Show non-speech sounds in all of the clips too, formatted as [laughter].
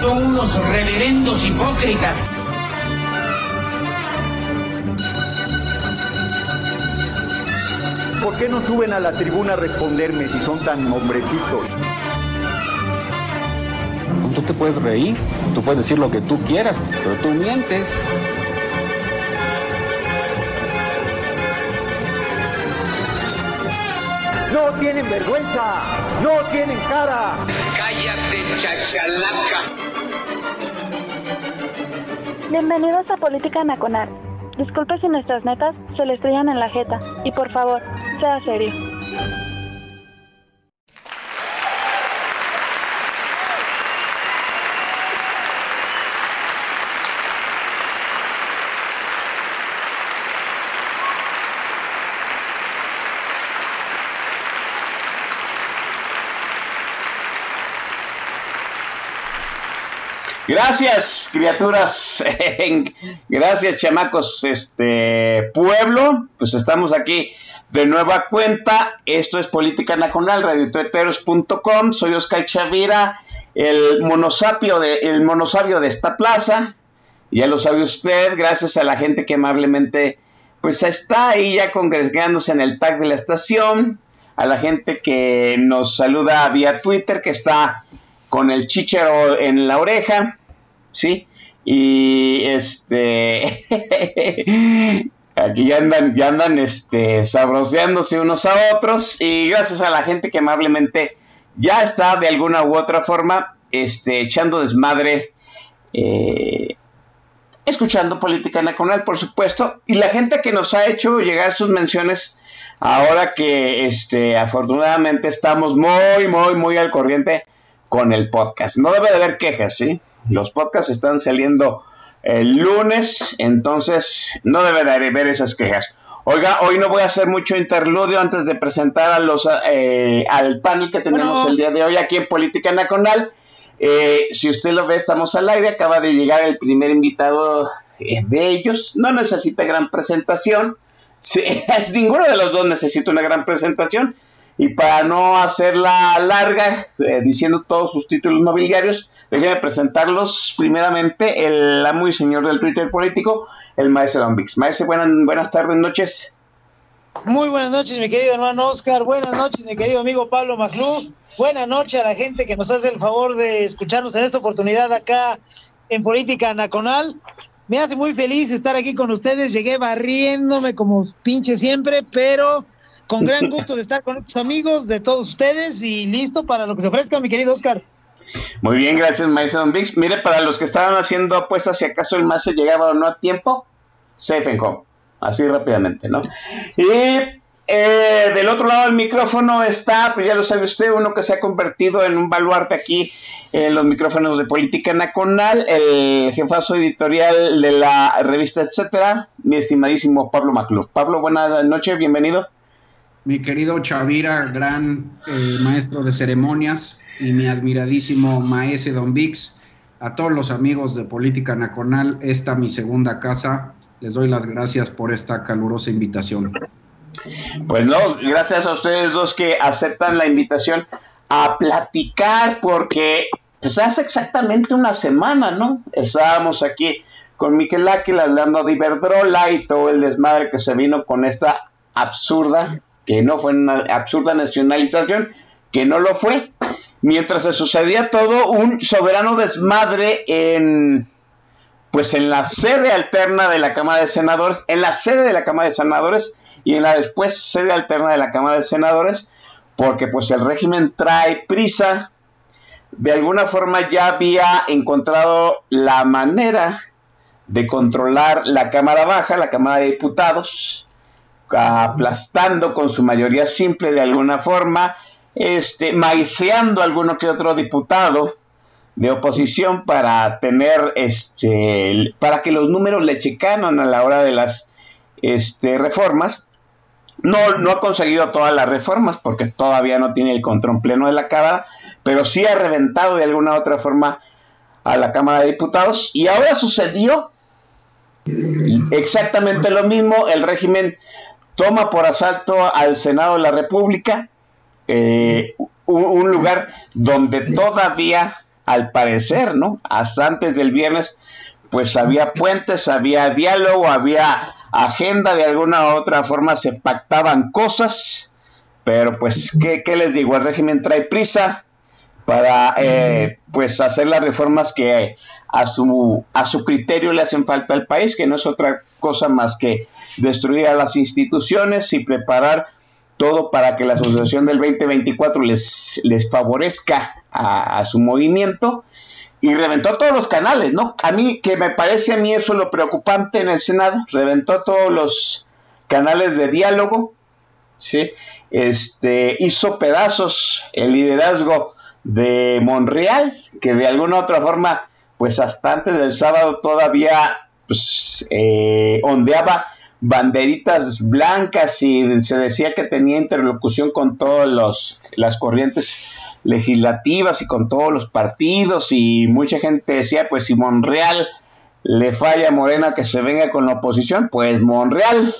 Son unos reverendos hipócritas. ¿Por qué no suben a la tribuna a responderme si son tan hombrecitos? Tú te puedes reír, tú puedes decir lo que tú quieras, pero tú mientes. No tienen vergüenza, no tienen cara. Cállate, chachalaca. Bienvenidos a Política Nacional. Disculpe si nuestras netas se le estrellan en la jeta. Y por favor, sea serio. Gracias, criaturas. [laughs] Gracias, chamacos. Este pueblo, pues estamos aquí de nueva cuenta. Esto es Política Nacional, radiotueteros.com. Soy Oscar Chavira, el monosapio de, el monosabio de esta plaza. Ya lo sabe usted, gracias a la gente que amablemente pues está ahí ya congregándose en el tag de la estación, a la gente que nos saluda vía Twitter, que está con el chichero en la oreja, ¿sí? Y este [laughs] aquí ya andan, ya andan este sabroseándose unos a otros y gracias a la gente que amablemente ya está de alguna u otra forma este echando desmadre eh, escuchando política nacional por supuesto y la gente que nos ha hecho llegar sus menciones ahora que este afortunadamente estamos muy muy muy al corriente con el podcast. No debe de haber quejas, ¿sí? Los podcasts están saliendo el lunes, entonces no debe de haber esas quejas. Oiga, hoy no voy a hacer mucho interludio antes de presentar a los, eh, al panel que tenemos el día de hoy aquí en Política Nacional. Eh, si usted lo ve, estamos al aire. Acaba de llegar el primer invitado eh, de ellos. No necesita gran presentación. [laughs] ninguno de los dos necesita una gran presentación. Y para no hacerla larga, diciendo todos sus títulos nobiliarios, déjenme presentarlos primeramente el amo y señor del Twitter político, el maestro Don Vix. Maestro, buenas, buenas tardes, noches. Muy buenas noches, mi querido hermano Oscar. Buenas noches, mi querido amigo Pablo Maclú. Buenas noches a la gente que nos hace el favor de escucharnos en esta oportunidad acá en Política Nacional. Me hace muy feliz estar aquí con ustedes. Llegué barriéndome como pinche siempre, pero con gran [laughs] gusto de estar con estos amigos, de todos ustedes y listo para lo que se ofrezca, mi querido Oscar. Muy bien, gracias, maestro Don Vix. Mire, para los que estaban haciendo apuestas si acaso el más se llegaba o no a tiempo, safe and home. Así rápidamente, ¿no? Y eh, del otro lado del micrófono está, pues ya lo sabe usted, uno que se ha convertido en un baluarte aquí en los micrófonos de Política Nacional, el jefazo editorial de la revista Etcétera, mi estimadísimo Pablo Macluf. Pablo, buenas noches, bienvenido mi querido Chavira, gran eh, maestro de ceremonias, y mi admiradísimo maese Don Vix, a todos los amigos de Política Nacional, esta mi segunda casa, les doy las gracias por esta calurosa invitación. Pues no, gracias a ustedes dos que aceptan la invitación a platicar, porque pues hace exactamente una semana, ¿no? Estábamos aquí con Miquel Áquila hablando de Iberdrola y todo el desmadre que se vino con esta absurda que no fue una absurda nacionalización, que no lo fue, mientras se sucedía todo un soberano desmadre en pues en la sede alterna de la Cámara de Senadores, en la sede de la Cámara de Senadores y en la después sede alterna de la Cámara de Senadores, porque pues el régimen trae prisa, de alguna forma ya había encontrado la manera de controlar la Cámara Baja, la Cámara de Diputados, aplastando con su mayoría simple de alguna forma, este, maiceando alguno que otro diputado de oposición para tener, este, para que los números le checaran a la hora de las este, reformas. No, no ha conseguido todas las reformas porque todavía no tiene el control pleno de la Cámara, pero sí ha reventado de alguna u otra forma a la Cámara de Diputados. Y ahora sucedió exactamente lo mismo. El régimen toma por asalto al Senado de la República, eh, un, lugar donde todavía, al parecer, ¿no? Hasta antes del viernes, pues había puentes, había diálogo, había agenda, de alguna u otra forma se pactaban cosas, pero pues, ¿qué, qué les digo? El régimen trae prisa para eh, pues hacer las reformas que a su, a su criterio le hacen falta al país, que no es otra cosa más que destruir a las instituciones y preparar todo para que la asociación del 2024 les, les favorezca a, su movimiento y reventó todos los canales, ¿no? A mí, que me parece a mí eso lo preocupante en el Senado, reventó todos los canales de diálogo, ¿sí? Este, hizo pedazos el liderazgo de Monreal, que de alguna u otra forma, pues hasta antes del sábado todavía pues, eh, ondeaba banderitas blancas y se decía que tenía interlocución con todas las corrientes legislativas y con todos los partidos y mucha gente decía, pues si Monreal le falla a Morena que se venga con la oposición, pues Monreal.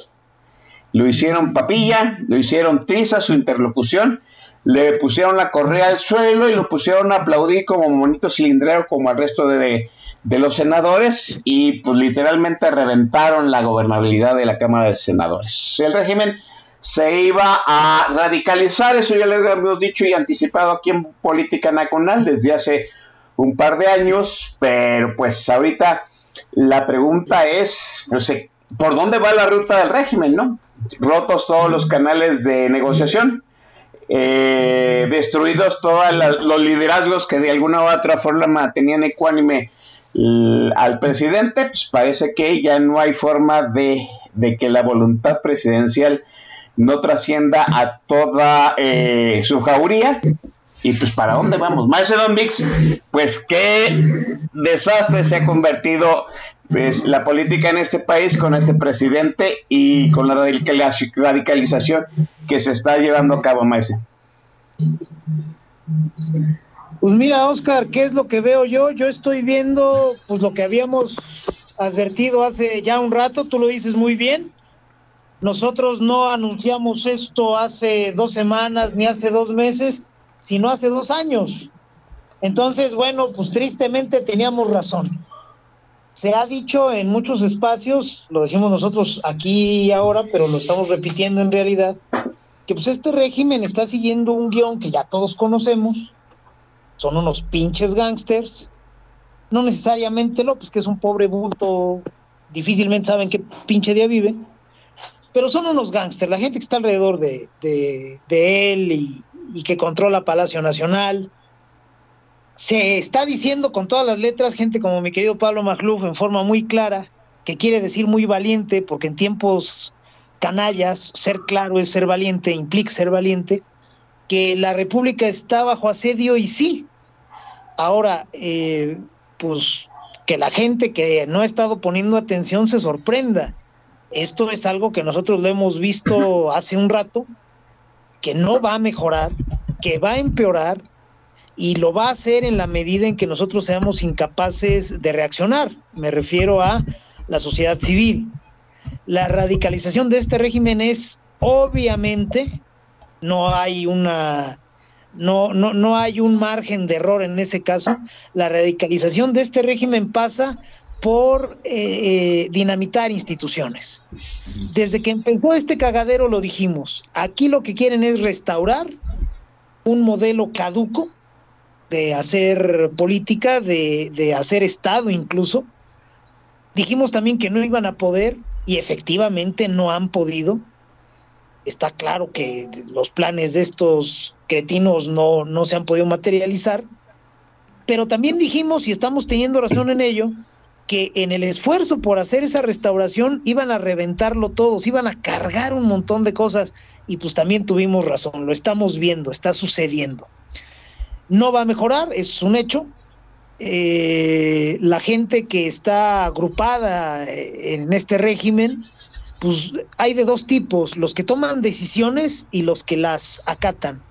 Lo hicieron papilla, lo hicieron tiza su interlocución, le pusieron la correa al suelo y lo pusieron a aplaudir como monito cilindrero como al resto de, de los senadores y pues literalmente reventaron la gobernabilidad de la Cámara de Senadores. El régimen se iba a radicalizar, eso ya lo habíamos dicho y anticipado aquí en Política Nacional desde hace un par de años, pero pues ahorita la pregunta es, no sé, ¿por dónde va la ruta del régimen, no? Rotos todos los canales de negociación, eh, destruidos todos los liderazgos que de alguna u otra forma tenían ecuánime al presidente, pues parece que ya no hay forma de, que la voluntad presidencial no trascienda a toda eh, su jauría. Y pues, ¿para dónde vamos? Don Mix, pues qué desastre se ha convertido pues, la política en este país con este presidente y con la radicalización que se está llevando a cabo, Maese. Pues mira, Oscar, ¿qué es lo que veo yo? Yo estoy viendo pues lo que habíamos advertido hace ya un rato, tú lo dices muy bien, nosotros no anunciamos esto hace dos semanas ni hace dos meses, sino hace dos años. Entonces, bueno, pues tristemente teníamos razón. Se ha dicho en muchos espacios, lo decimos nosotros aquí y ahora, pero lo estamos repitiendo en realidad, que pues este régimen está siguiendo un guion que ya todos conocemos, son unos pinches gángsters, no necesariamente López, que es un pobre bulto, difícilmente saben qué pinche día vive, pero son unos gángsters, la gente que está alrededor de, él y, que controla Palacio Nacional. Se está diciendo con todas las letras, gente como mi querido Pablo Magluf, en forma muy clara, que quiere decir muy valiente, porque en tiempos canallas, ser claro es ser valiente, implica ser valiente, que la República está bajo asedio y sí. Ahora, eh, pues que la gente que no ha estado poniendo atención se sorprenda esto es algo que nosotros lo hemos visto [coughs] hace un rato, que no va a mejorar, que va a empeorar y lo va a hacer en la medida en que nosotros seamos incapaces de reaccionar. Me refiero a la sociedad civil. La radicalización de este régimen es obviamente, no hay una no, no, no hay un margen de error en ese caso. La radicalización de este régimen pasa por eh, eh, dinamitar instituciones. Desde que empezó este cagadero lo dijimos, aquí lo que quieren es restaurar un modelo caduco de hacer política, de, de hacer Estado incluso. Dijimos también que no iban a poder y efectivamente no han podido. Está claro que los planes de estos cretinos no, no se han podido materializar, pero también dijimos, y estamos teniendo razón en ello, que en el esfuerzo por hacer esa restauración iban a reventarlo todos, iban a cargar un montón de cosas y pues también tuvimos razón, lo estamos viendo, está sucediendo. No va a mejorar, es un hecho. Eh, la gente que está agrupada eh, en este régimen, pues hay de dos tipos, los que toman decisiones y los que las acatan.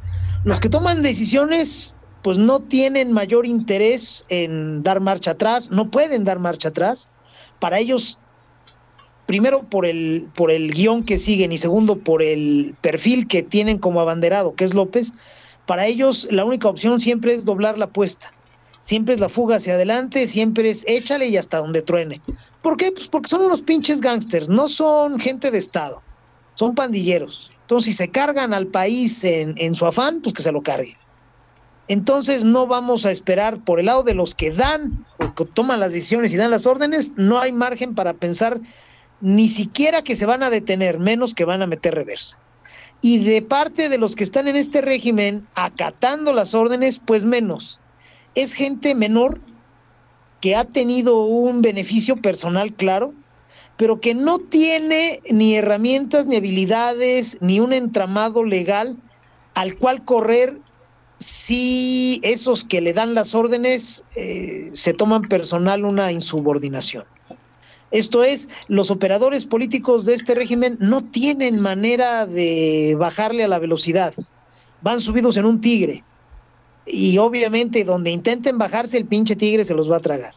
Los que toman decisiones pues no tienen mayor interés en dar marcha atrás, no pueden dar marcha atrás. Para ellos primero por el, por el guion que siguen y segundo por el perfil que tienen como abanderado, que es López, para ellos la única opción siempre es doblar la apuesta. Siempre es la fuga hacia adelante, siempre es échale y hasta donde truene. ¿Por qué? Pues porque son unos pinches gángsters, no son gente de Estado, son pandilleros. Entonces, si se cargan al país en, en su afán, pues que se lo cargue. Entonces no vamos a esperar por el lado de los que dan o que toman las decisiones y dan las órdenes, no hay margen para pensar ni siquiera que se van a detener, menos que van a meter reversa. Y de parte de los que están en este régimen acatando las órdenes, pues menos. Es gente menor que ha tenido un beneficio personal claro, pero que no tiene ni herramientas, ni habilidades, ni un entramado legal al cual correr si esos que le dan las órdenes eh, se toman personal una insubordinación. Esto es, los operadores políticos de este régimen no tienen manera de bajarle a la velocidad. Van subidos en un tigre. Y obviamente donde intenten bajarse el pinche tigre se los va a tragar.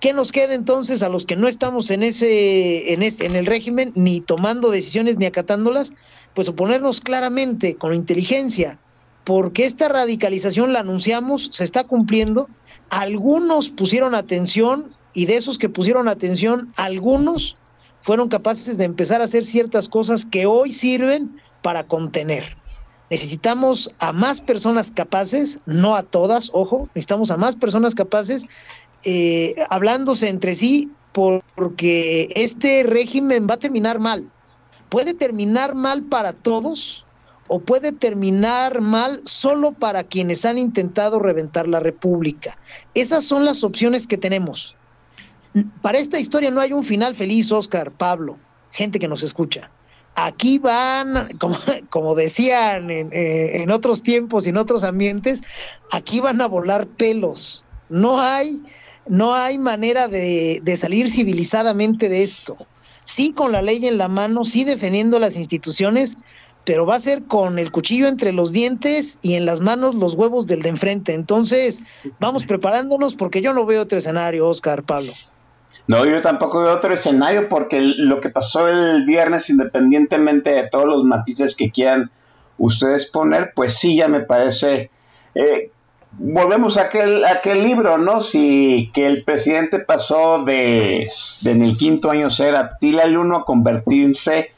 ¿Qué nos queda entonces a los que no estamos en ese, en, ese, en el régimen, ni tomando decisiones ni acatándolas? Pues oponernos claramente, con inteligencia, porque esta radicalización la anunciamos, se está cumpliendo. Algunos pusieron atención y de esos que pusieron atención, algunos fueron capaces de empezar a hacer ciertas cosas que hoy sirven para contener. Necesitamos a más personas capaces, no a todas, ojo, necesitamos a más personas capaces eh, hablándose entre sí porque este régimen va a terminar mal. Puede terminar mal para todos o puede terminar mal solo para quienes han intentado reventar la República. Esas son las opciones que tenemos para esta historia no hay un final feliz, Oscar, Pablo, gente que nos escucha. Aquí van, como, como decían en, eh, en, otros tiempos y en otros ambientes, aquí van a volar pelos. No hay, no hay manera de, de salir civilizadamente de esto. Sí con la ley en la mano, sí defendiendo las instituciones, pero va a ser con el cuchillo entre los dientes y en las manos los huevos del de enfrente. Entonces, vamos preparándonos porque yo no veo otro escenario, Oscar, Pablo. No, yo tampoco veo otro escenario porque lo que pasó el viernes, independientemente de todos los matices que quieran ustedes poner, pues sí, ya me parece. Eh, volvemos a aquel, aquel libro, ¿no? Si que el presidente pasó de, en el quinto año ser Atila el uno a convertirse,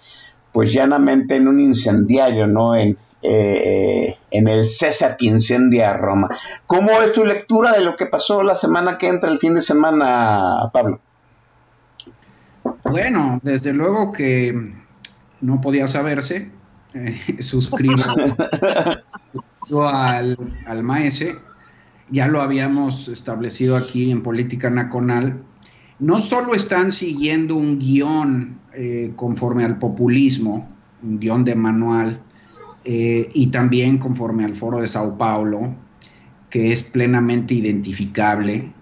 pues llanamente en un incendiario, ¿no? En, eh, en el César que incendia Roma. ¿Cómo es tu lectura de lo que pasó la semana que entra, el fin de semana, Pablo? Bueno, desde luego que no podía saberse. Eh, [laughs] suscribo, al, al maese. Ya lo habíamos establecido aquí en Política Nacional. No solo están siguiendo un guion eh, conforme al populismo, un guion de manual, eh, y también conforme al Foro de Sao Paulo, que es plenamente identificable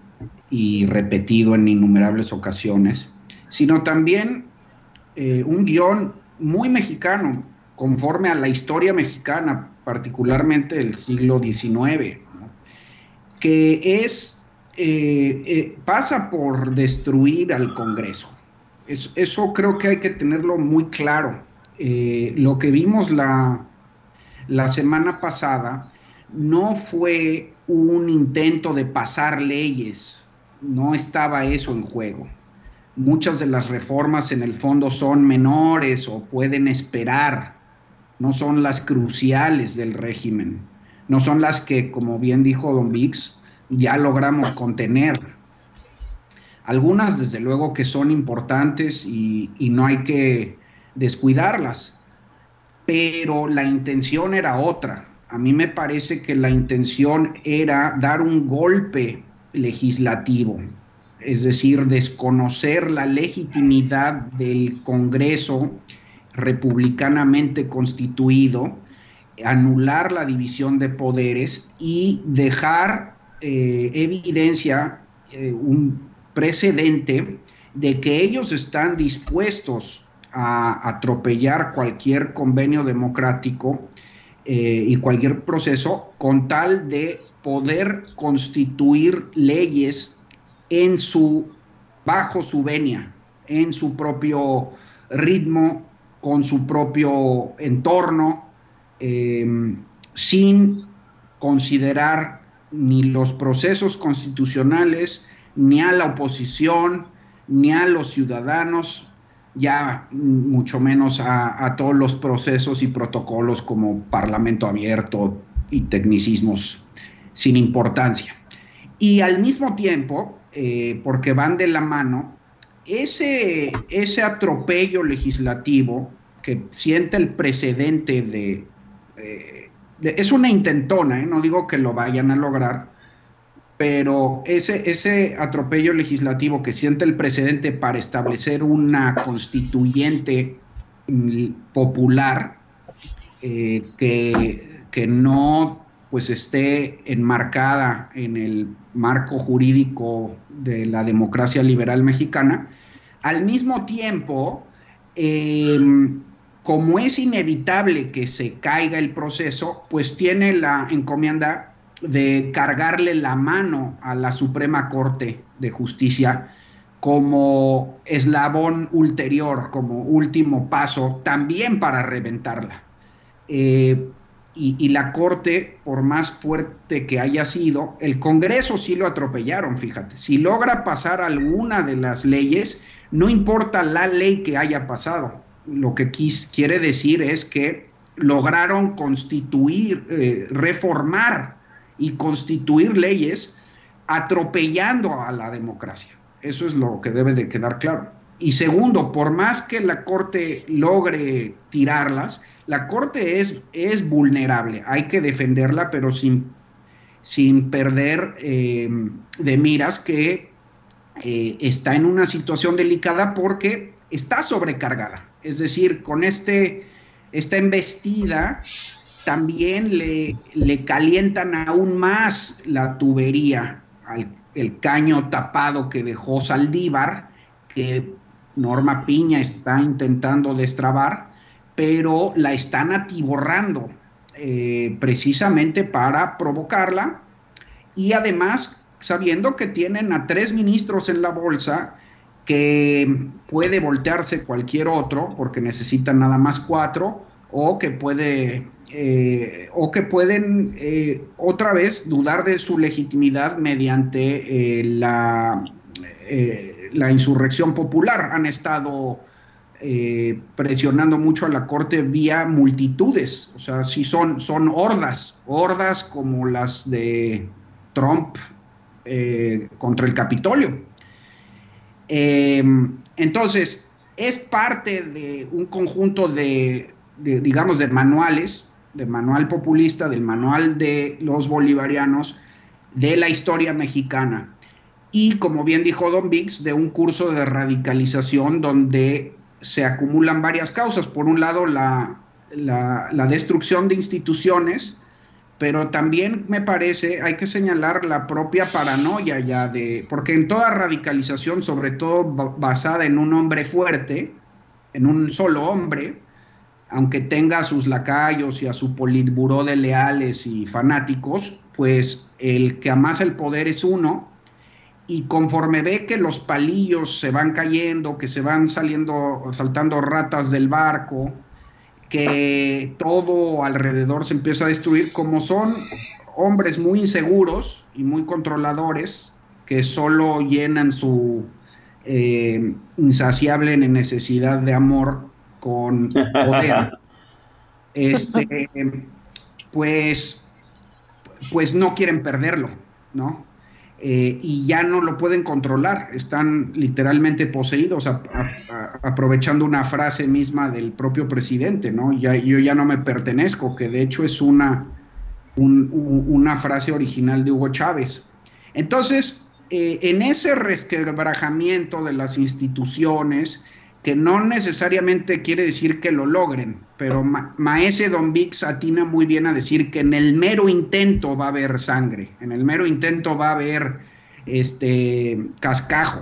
y repetido en innumerables ocasiones sino también eh, un guion muy mexicano, conforme a la historia mexicana, particularmente del siglo XIX, que es, eh, eh, pasa por destruir al Congreso. eso creo que hay que tenerlo muy claro. lo que vimos la, la semana pasada no fue un intento de pasar leyes, no estaba eso en juego muchas de las reformas en el fondo son menores o pueden esperar, no son las cruciales del régimen, no son las que, como bien dijo Don Vix, ya logramos contener. Algunas, desde luego, que son importantes y, y no hay que descuidarlas, pero la intención era otra. A mí me parece que la intención era dar un golpe legislativo, es decir, desconocer la legitimidad del Congreso republicanamente constituido, anular la división de poderes y dejar eh, evidencia, eh, un precedente de que ellos están dispuestos a atropellar cualquier convenio democrático eh, y cualquier proceso con tal de poder constituir leyes en su, bajo su venia, en su propio ritmo, con su propio entorno, em, sin considerar ni los procesos constitucionales, ni a la oposición, ni a los ciudadanos, ya mucho menos a, a, todos los procesos y protocolos como Parlamento abierto y tecnicismos sin importancia. Y al mismo tiempo, eh, porque van de la mano, ese, ese atropello legislativo que siente el precedente de... Eh, es una intentona, ¿eh? no digo que lo vayan a lograr, pero ese, ese atropello legislativo que siente el precedente para establecer una constituyente mm, popular que, que no pues esté enmarcada en el marco jurídico de la democracia liberal mexicana, al mismo tiempo, em, como es inevitable que se caiga el proceso, pues tiene la encomienda de cargarle la mano a la Suprema Corte de Justicia como eslabón ulterior, como último paso, también para reventarla. Eh, y, la Corte, por más fuerte que haya sido, el Congreso sí lo atropellaron, fíjate. Si logra pasar alguna de las leyes, no importa la ley que haya pasado. Lo que quiere decir es que lograron constituir, eh, reformar y constituir leyes atropellando a la democracia. Eso es lo que debe de quedar claro. Y segundo, por más que la Corte logre tirarlas, la Corte es, es vulnerable, hay que defenderla, pero sin, sin perder eh, de miras que eh, está en una situación delicada porque está sobrecargada. Es decir, con este, esta embestida también le, le calientan aún más la tubería, al, el caño tapado que dejó Saldívar, que Norma Piña está intentando destrabar pero la están atiborrando eh, precisamente para provocarla y además sabiendo que tienen a tres ministros en la bolsa que puede voltearse cualquier otro porque necesitan nada más cuatro o que puede eh, o que pueden eh, otra vez dudar de su legitimidad mediante la, la insurrección popular. Han estado eh, presionando mucho a la Corte vía multitudes, o sea, sí son, son hordas, hordas como las de Trump eh, contra el Capitolio. Em, entonces, es parte de un conjunto de, digamos, de manuales, del manual populista, del manual de los bolivarianos, de la historia mexicana. Y como bien dijo Don Biggs, de un curso de radicalización donde se acumulan varias causas. Por un lado, la, destrucción de instituciones, pero también me parece, hay que señalar la propia paranoia ya de, porque en toda radicalización, sobre todo basada en un hombre fuerte, en un solo hombre, aunque tenga a sus lacayos y a su politburó de leales y fanáticos, pues el que amasa el poder es uno, y conforme ve que los palillos se van cayendo, que se van saliendo, saltando ratas del barco, que todo alrededor se empieza a destruir, como son hombres muy inseguros y muy controladores, que solo llenan su eh, insaciable necesidad de amor con poder, [laughs] este, pues, pues no quieren perderlo, ¿no? Eh, y ya no lo pueden controlar, están literalmente poseídos, aprovechando una frase misma del propio presidente, ¿no? Yo ya no me pertenezco, que de hecho es una, una frase original de Hugo Chávez. Entonces, eh, en ese resquebrajamiento de las instituciones, que no necesariamente quiere decir que lo logren, pero Maese Don Vix atina muy bien a decir que en el mero intento va a haber sangre, en el mero intento va a haber este cascajo.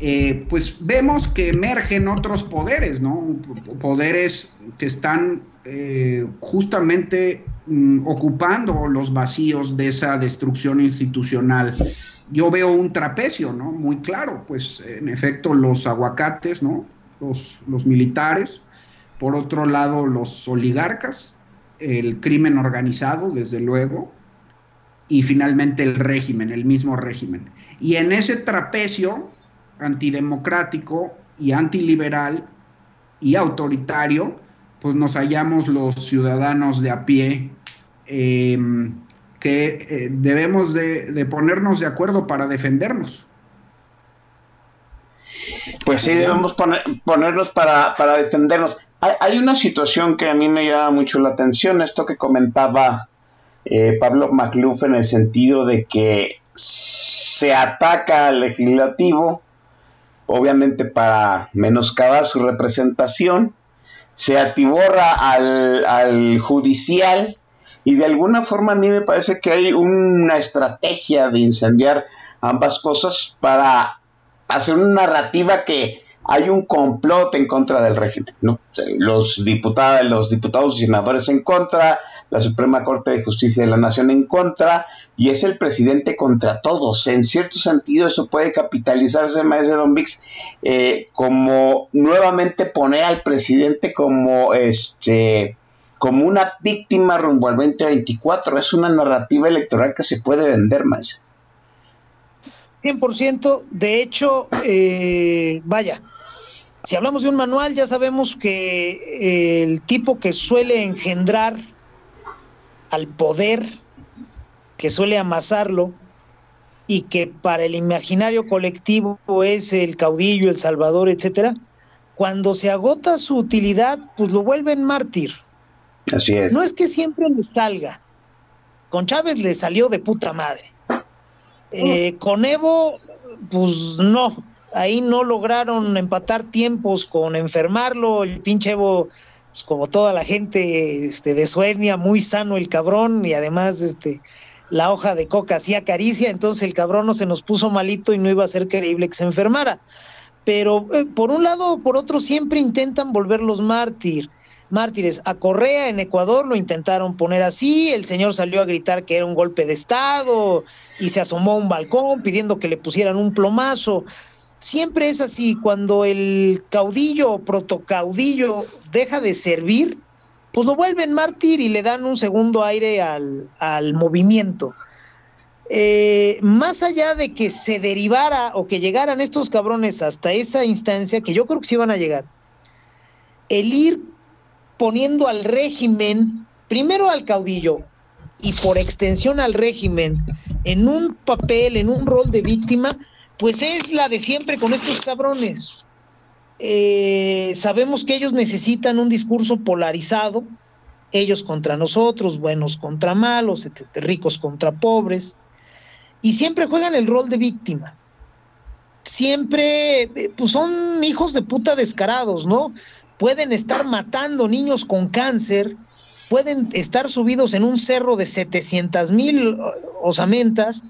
Eh, pues vemos que emergen otros poderes, ¿no? Poderes que están eh, justamente mm, ocupando los vacíos de esa destrucción institucional yo veo un trapecio, ¿no? Muy claro, pues en efecto los aguacates, ¿no? los, los militares, por otro lado los oligarcas, el crimen organizado, desde luego, y finalmente el régimen, el mismo régimen. Y en ese trapecio antidemocrático y antiliberal y autoritario, pues nos hallamos los ciudadanos de a pie em, que eh, debemos de, ponernos de acuerdo para defendernos. Pues sí, debemos ponernos para, defendernos. Hay, una situación que a mí me llama mucho la atención, esto que comentaba eh, Pablo Macluf en el sentido de que se ataca al legislativo, obviamente para menoscabar su representación, se atiborra al, al judicial y de alguna forma a mí me parece que hay una estrategia de incendiar ambas cosas para hacer una narrativa que hay un complot en contra del régimen, ¿no? Los diputados, los diputados y senadores en contra, la Suprema Corte de Justicia de la Nación en contra, y es el presidente contra todos. En cierto sentido, eso puede capitalizarse, maestro Don Vix, eh, como nuevamente poner al presidente como este como una víctima rumbo al 2024. Es una narrativa electoral que se puede vender más. 100%, de hecho, eh, vaya, si hablamos de un manual, ya sabemos que eh, el tipo que suele engendrar al poder, que suele amasarlo, y que para el imaginario colectivo es el caudillo, el salvador, etcétera, cuando se agota su utilidad, pues lo vuelven mártir. Así es. No es que siempre le salga. Con Chávez le salió de puta madre. Eh, con Evo, pues no. Ahí no lograron empatar tiempos con enfermarlo. El pinche Evo, pues, como toda la gente este, de Sueña, muy sano el cabrón. Y además, este, la hoja de coca hacía caricia. Entonces el cabrón no se nos puso malito y no iba a ser creíble que se enfermara. Pero eh, por un lado o por otro, siempre intentan volverlos mártir mártires. A Correa en Ecuador lo intentaron poner así, el señor salió a gritar que era un golpe de Estado y se asomó a un balcón pidiendo que le pusieran un plomazo. Siempre es así, cuando el caudillo o protocaudillo deja de servir, pues lo vuelven mártir y le dan un segundo aire al, movimiento. Eh, más allá de que se derivara o que llegaran estos cabrones hasta esa instancia, que yo creo que sí van a llegar, el ir poniendo al régimen, primero al caudillo y por extensión al régimen, en un papel, en un rol de víctima, pues es la de siempre con estos cabrones. Eh, sabemos que ellos necesitan un discurso polarizado, ellos contra nosotros, buenos contra malos, ricos contra pobres, y siempre juegan el rol de víctima. Siempre, eh, pues son hijos de puta descarados, ¿no? Pueden estar matando niños con cáncer, pueden estar subidos en un cerro de 700 mil osamentas,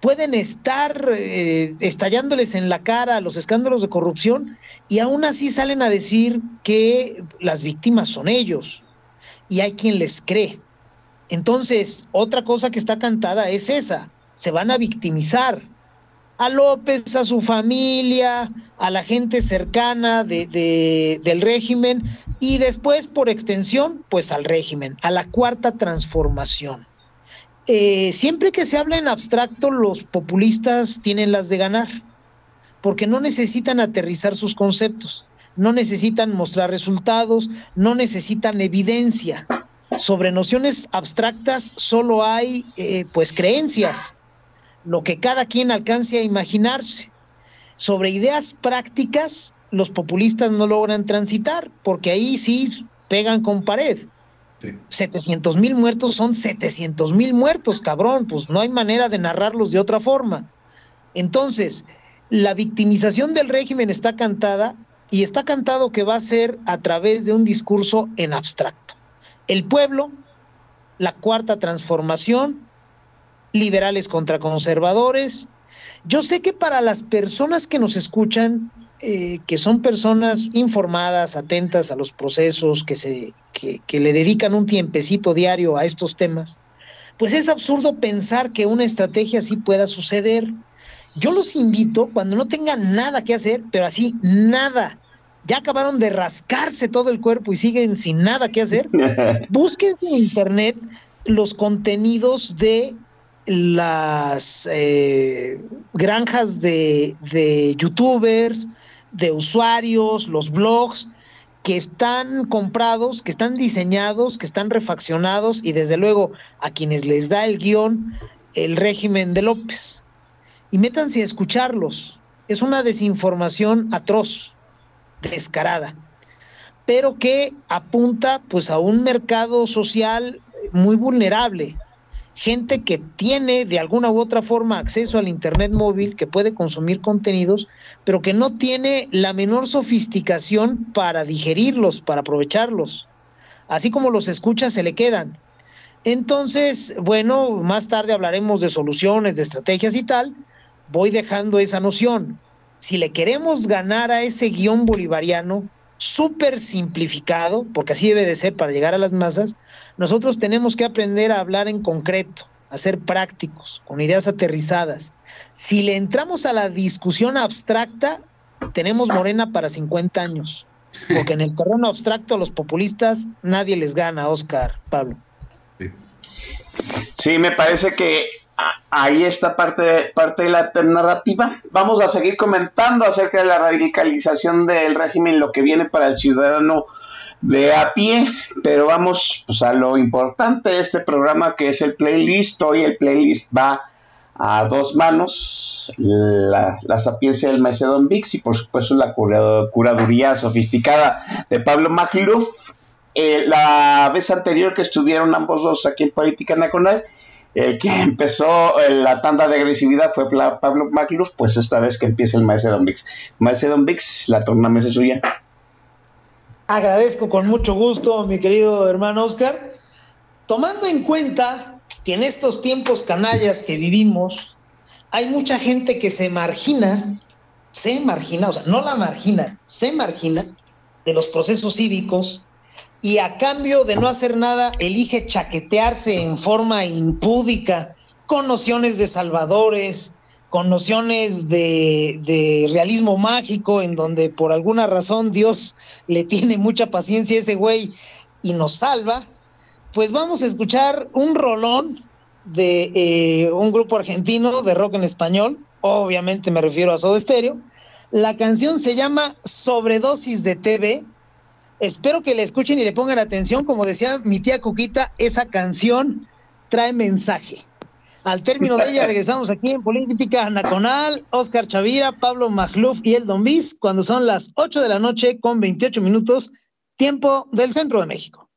pueden estar eh, estallándoles en la cara los escándalos de corrupción y aún así salen a decir que las víctimas son ellos y hay quien les cree. Entonces, otra cosa que está cantada es esa, se van a victimizar a López, a su familia, a la gente cercana de, del régimen y después, por extensión, pues al régimen, a la cuarta transformación. Eh, siempre que se habla en abstracto, los populistas tienen las de ganar, porque no necesitan aterrizar sus conceptos, no necesitan mostrar resultados, no necesitan evidencia. Sobre nociones abstractas solo hay eh, pues creencias lo que cada quien alcance a imaginarse. Sobre ideas prácticas, los populistas no logran transitar, porque ahí sí pegan con pared. 700 mil muertos son 700 mil muertos, cabrón, pues no hay manera de narrarlos de otra forma. Entonces, la victimización del régimen está cantada y está cantado que va a ser a través de un discurso en abstracto. El pueblo, la cuarta transformación, liberales contra conservadores. Yo sé que para las personas que nos escuchan, eh, que son personas informadas, atentas a los procesos, que, se, que, que le dedican un tiempecito diario a estos temas, pues es absurdo pensar que una estrategia así pueda suceder. Yo los invito, cuando no tengan nada que hacer, pero así nada, ya acabaron de rascarse todo el cuerpo y siguen sin nada que hacer, [laughs] busquen en internet los contenidos de las eh, granjas de, youtubers, de usuarios, los blogs, que están comprados, que están diseñados, que están refaccionados y desde luego a quienes les da el guion el régimen de López. Y métanse a escucharlos. Es una desinformación atroz, descarada, pero que apunta pues a un mercado social muy vulnerable, gente que tiene de alguna u otra forma acceso al Internet móvil, que puede consumir contenidos, pero que no tiene la menor sofisticación para digerirlos, para aprovecharlos. Así como los escucha, se le quedan. Entonces, bueno, más tarde hablaremos de soluciones, de estrategias y tal. Voy dejando esa noción. Si le queremos ganar a ese guion bolivariano, súper simplificado, porque así debe de ser para llegar a las masas, nosotros tenemos que aprender a hablar en concreto, a ser prácticos, con ideas aterrizadas. Si le entramos a la discusión abstracta, tenemos Morena para 50 años, porque en el terreno abstracto los populistas nadie les gana, Oscar, Pablo. Sí, me parece que ahí está parte, parte de la narrativa. Vamos a seguir comentando acerca de la radicalización del régimen, lo que viene para el ciudadano de a pie, pero vamos pues, a lo importante de este programa que es el playlist. Hoy el playlist va a dos manos, la, sapiencia del Macedon Vix y por supuesto la curaduría sofisticada de Pablo Macluf. Eh, la vez anterior que estuvieron ambos dos aquí en Política Nacional, el que empezó eh, la tanda de agresividad fue Pablo Macluf, pues esta vez que empieza el Macedon Vix. Macedon Vix, la tornamesa suya. Agradezco con mucho gusto, mi querido hermano Oscar. Tomando en cuenta que en estos tiempos canallas que vivimos, hay mucha gente que se margina, se margina, o sea, no la margina, se margina de los procesos cívicos y a cambio de no hacer nada, elige chaquetearse en forma impúdica con nociones de salvadores, con nociones de, realismo mágico, en donde por alguna razón Dios [laughs] le tiene mucha paciencia a ese güey y nos salva, pues vamos a escuchar un rolón de eh, un grupo argentino de rock en español, obviamente me refiero a Soda Stereo. La canción se llama Sobredosis de TV. Espero que la escuchen y le pongan atención. Como decía mi tía Cuquita, esa canción trae mensaje. Al término de ella [laughs] regresamos aquí en Política Nacional, Oscar Chavira, Pablo Magluf y el Don Bis, cuando son las 8 de la noche con 28 minutos, tiempo del centro de México.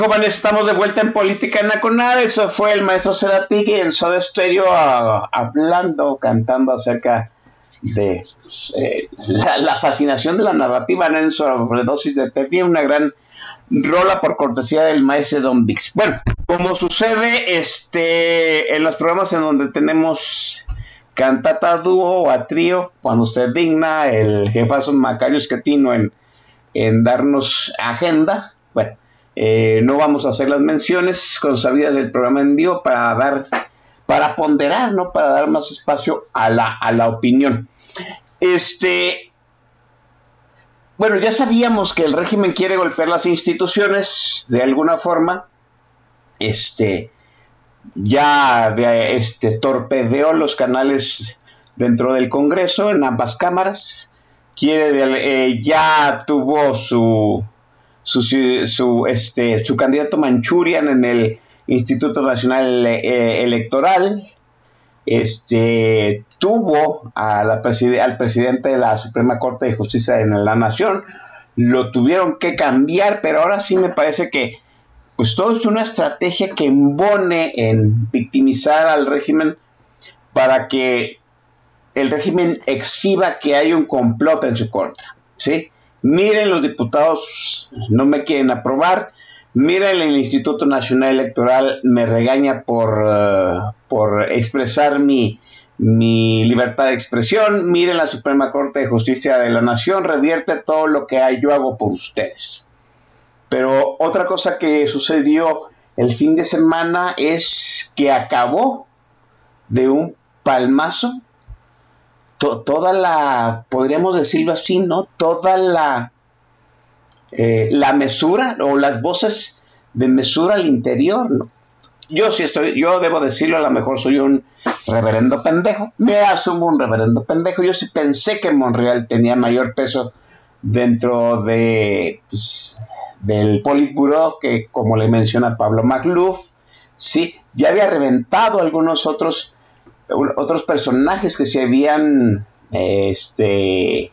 Jóvenes, estamos de vuelta en Política Nacional. Eso fue el maestro Cerati en Soda Stereo hablando, cantando acerca de eh, la, fascinación de la narrativa en sobredosis de Pepe, una gran rola por cortesía del maestro Don Vix. Bueno, como sucede este en los programas en donde tenemos cantata dúo o a trío, cuando usted digna el jefazo Macario Esquetino en, en darnos agenda, eh, no vamos a hacer las menciones con sabidas del programa en vivo para dar, para ponderar, ¿no? Para dar más espacio a la, a la opinión. Este, bueno, ya sabíamos que el régimen quiere golpear las instituciones de alguna forma. Este, ya este, torpedeó los canales dentro del Congreso en ambas cámaras. Quiere, eh, ya tuvo su, su, este, su candidato Manchurian en el Instituto Nacional eh, Electoral. Este, tuvo al presidente de la Suprema Corte de Justicia en la Nación, lo tuvieron que cambiar, pero ahora sí me parece que pues todo es una estrategia que embone en victimizar al régimen para que el régimen exhiba que hay un complot en su contra, ¿sí? Miren los diputados no me quieren aprobar, miren el Instituto Nacional Electoral me regaña por, eh, por expresar mi, mi libertad de expresión, miren la Suprema Corte de Justicia de la Nación, revierte todo lo que yo hago por ustedes. Pero otra cosa que sucedió el fin de semana es que acabó de un palmazo toda la, podríamos decirlo así, ¿no? Toda la, eh, la mesura o las voces de mesura al interior, ¿no? Yo sí estoy, yo debo decirlo, a lo mejor soy un reverendo pendejo, me asumo un reverendo pendejo, yo sí pensé que Monreal tenía mayor peso dentro de, pues, del Politburo que como le menciona Pablo Magluf, sí, ya había reventado algunos otros otros personajes que se habían este,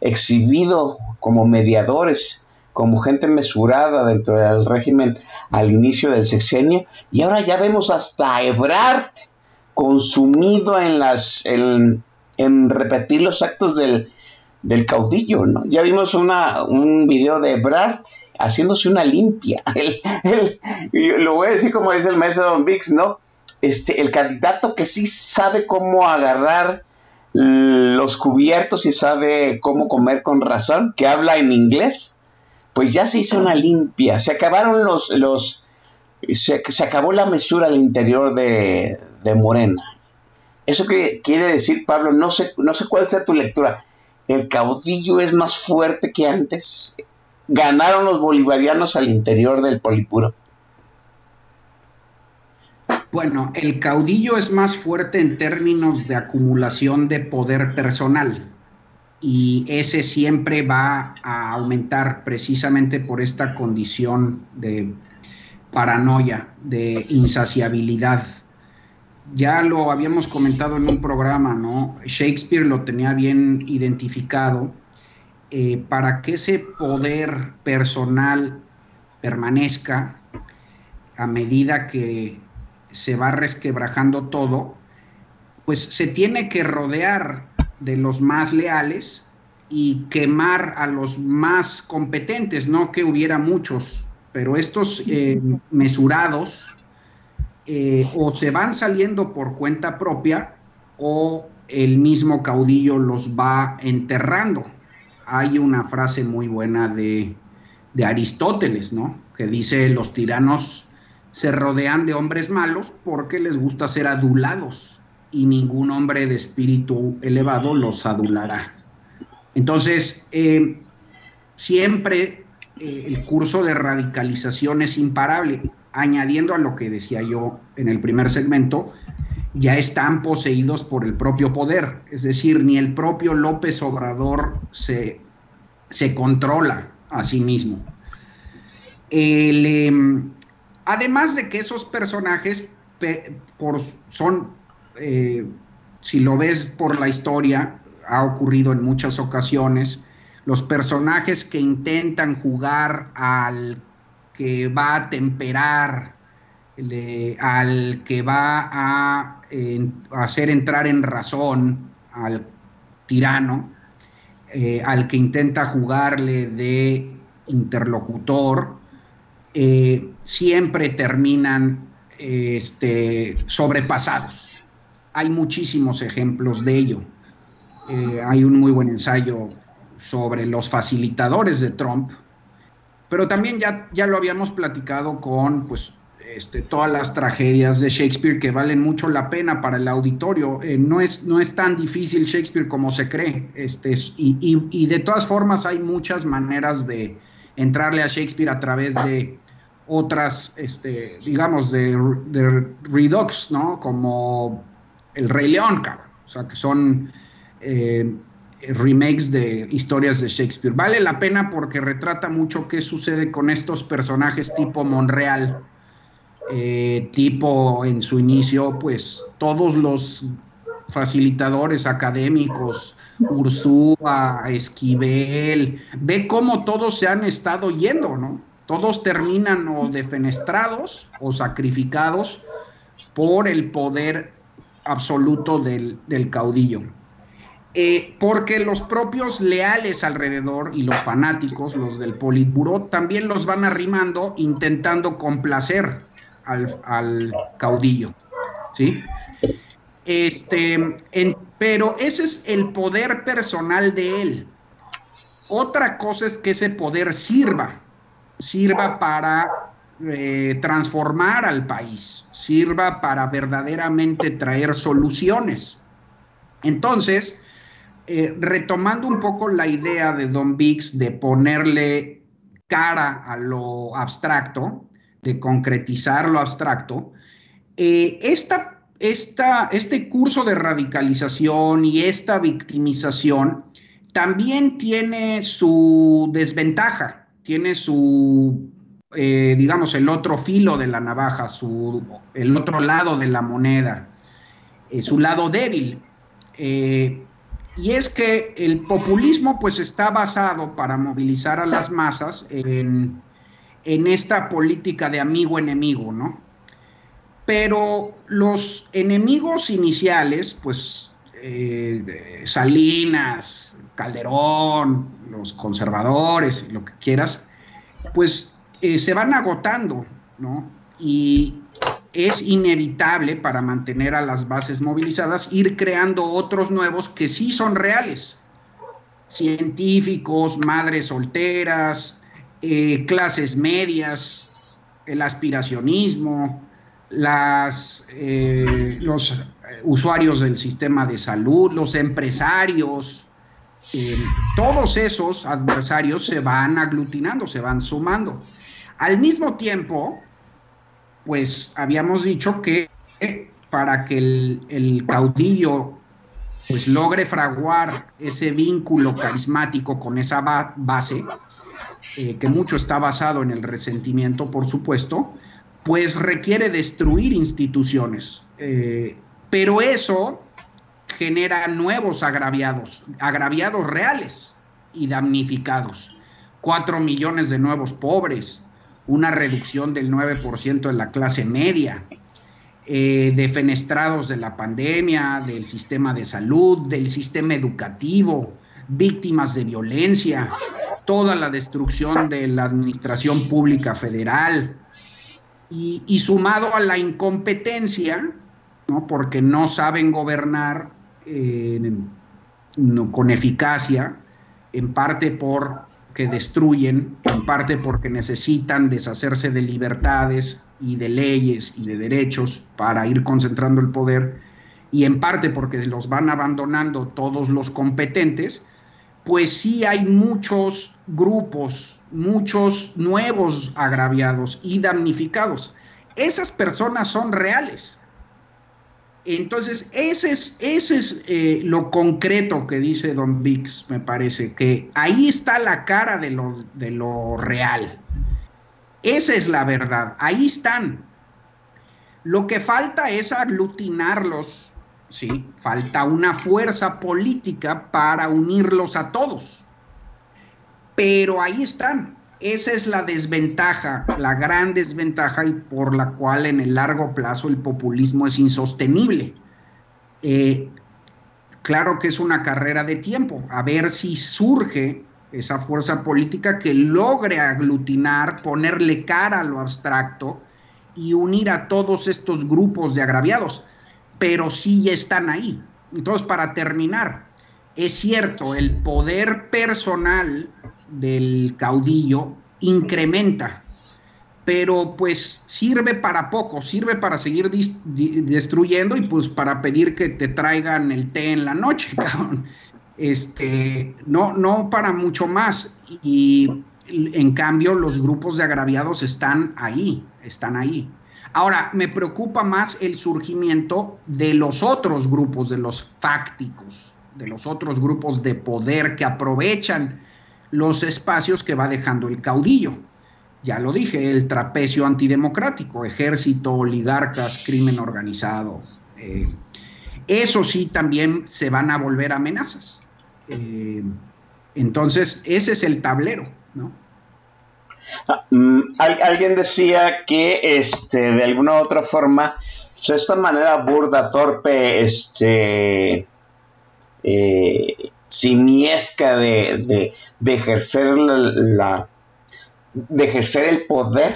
exhibido como mediadores, como gente mesurada dentro del régimen al inicio del sexenio, y ahora ya vemos hasta Ebrard consumido en las en, repetir los actos del, caudillo, ¿no? Ya vimos una, un video de Ebrard haciéndose una limpia. [laughs] lo voy a decir como dice el maestro Don Vix, ¿no? Este, el candidato que sí sabe cómo agarrar los cubiertos y sabe cómo comer con razón, que habla en inglés, pues ya se hizo una limpia, se acabaron los, los se, acabó la mesura al interior de, Morena. Eso que quiere decir, Pablo, no sé, no sé cuál sea tu lectura. El caudillo es más fuerte que antes. Ganaron los bolivarianos al interior del Polipuro. Bueno, el caudillo es más fuerte en términos de acumulación de poder personal y ese siempre va a aumentar precisamente por esta condición de paranoia, de insaciabilidad. Ya lo habíamos comentado en un programa, ¿no? Shakespeare lo tenía bien identificado. Eh, para que ese poder personal permanezca a medida que se va resquebrajando todo, pues se tiene que rodear de los más leales y quemar a los más competentes, no que hubiera muchos, pero estos eh, mesurados eh, o se van saliendo por cuenta propia o el mismo caudillo los va enterrando. Hay una frase muy buena de, de Aristóteles, ¿no? Que dice, los tiranos se rodean de hombres malos porque les gusta ser adulados y ningún hombre de espíritu elevado los adulará. Entonces, eh, siempre eh, el curso de radicalización es imparable. Añadiendo a lo que decía yo en el primer segmento, ya están poseídos por el propio poder. Es decir, ni el propio López Obrador se, se controla a sí mismo. El, em, Además de que esos personajes por, son, eh, si lo ves por la historia, ha ocurrido en muchas ocasiones, los personajes que intentan jugar al que va a temperar, al que va a hacer entrar en razón al tirano, eh, al que intenta jugarle de interlocutor, eh, siempre terminan este, sobrepasados. Hay muchísimos ejemplos de ello. Eh, hay un muy buen ensayo sobre los facilitadores de Trump, pero también ya, ya lo habíamos platicado con pues, este, todas las tragedias de Shakespeare que valen mucho la pena para el auditorio. Eh, no, es, no es tan difícil Shakespeare como se cree. Este, y, de todas formas hay muchas maneras de entrarle a Shakespeare a través de otras, este, digamos, de, Redux, ¿no? Como El Rey León, cabrón. O sea, que son eh, remakes de historias de Shakespeare. Vale la pena porque retrata mucho qué sucede con estos personajes tipo Monreal eh, tipo en su inicio, pues todos los facilitadores académicos, Ursúa, Esquivel, ve cómo todos se han estado yendo, ¿no? Todos terminan o defenestrados o sacrificados por el poder absoluto del, caudillo. Eh, porque los propios leales alrededor y los fanáticos, los del Politburó, también los van arrimando intentando complacer al, caudillo, ¿sí? Este, pero ese es el poder personal de él. Otra cosa es que ese poder sirva, sirva para eh, transformar al país, sirva para verdaderamente traer soluciones. Entonces, eh, retomando un poco la idea de Don Bix de ponerle cara a lo abstracto, de concretizar lo abstracto, eh, este curso de radicalización y esta victimización también tiene su desventaja, tiene su, eh, digamos, el otro filo de la navaja, su, el otro lado de la moneda, eh, su lado débil. y es que el populismo pues está basado para movilizar a las masas en en esta política de amigo-enemigo, ¿no? Pero los enemigos iniciales, pues eh, Salinas, Calderón, los conservadores, lo que quieras, pues eh, se van agotando, ¿no? Y es inevitable para mantener a las bases movilizadas ir creando otros nuevos que sí son reales. Científicos, madres solteras, eh, clases medias, el aspiracionismo, las, eh, los usuarios del sistema de salud, los empresarios, todos esos adversarios se van aglutinando, se van sumando. Al mismo tiempo, pues habíamos dicho que para que el, el caudillo pues logre fraguar ese vínculo carismático con esa base, eh, que mucho está basado en el resentimiento, por supuesto, pues requiere destruir instituciones. Eh, pero eso genera nuevos agraviados, agraviados reales y damnificados. Cuatro millones de nuevos pobres, una reducción del 9% en la clase media, eh, defenestrados de la pandemia, del sistema de salud, del sistema educativo, víctimas de violencia, toda la destrucción de la administración pública federal y, sumado a la incompetencia, ¿no? porque no saben gobernar con eficacia, en parte porque destruyen, en parte porque necesitan deshacerse de libertades y de leyes y de derechos para ir concentrando el poder, y en parte porque los van abandonando todos los competentes, pues sí hay muchos grupos, muchos nuevos agraviados y damnificados. Esas personas son reales. Entonces, ese es, ese es eh, lo concreto que dice Don Vix, me parece, que ahí está la cara de lo, de lo real. Esa es la verdad, ahí están. Lo que falta es aglutinarlos ¿sí? Falta una fuerza política para unirlos a todos. Pero ahí están, esa es la desventaja, la gran desventaja y por la cual en el largo plazo el populismo es insostenible. Eh, claro que es una carrera de tiempo, a ver si surge esa fuerza política que logre aglutinar, ponerle cara a lo abstracto y unir a todos estos grupos de agraviados, pero sí ya están ahí. Entonces, para terminar, es cierto, el poder personal del caudillo incrementa, pero pues sirve para poco, sirve para seguir destruyendo y pues para pedir que te traigan el té en la noche, [laughs] cabrón. Este, no, no para mucho más. Y en cambio los grupos de agraviados están ahí, están ahí. Ahora, me preocupa más el surgimiento de los otros grupos, de los fácticos, de los otros grupos de poder que aprovechan los espacios que va dejando el caudillo. Ya lo dije, el trapecio antidemocrático, ejército, oligarcas, crimen organizado. Eh, eso sí también se van a volver amenazas. Eh, entonces, ese es el tablero, ¿no? Ah, mm, alguien decía que este, de alguna u otra forma, pues esta manera burda, torpe, este, eh, simiesca de, de, ejercer la, de ejercer el poder,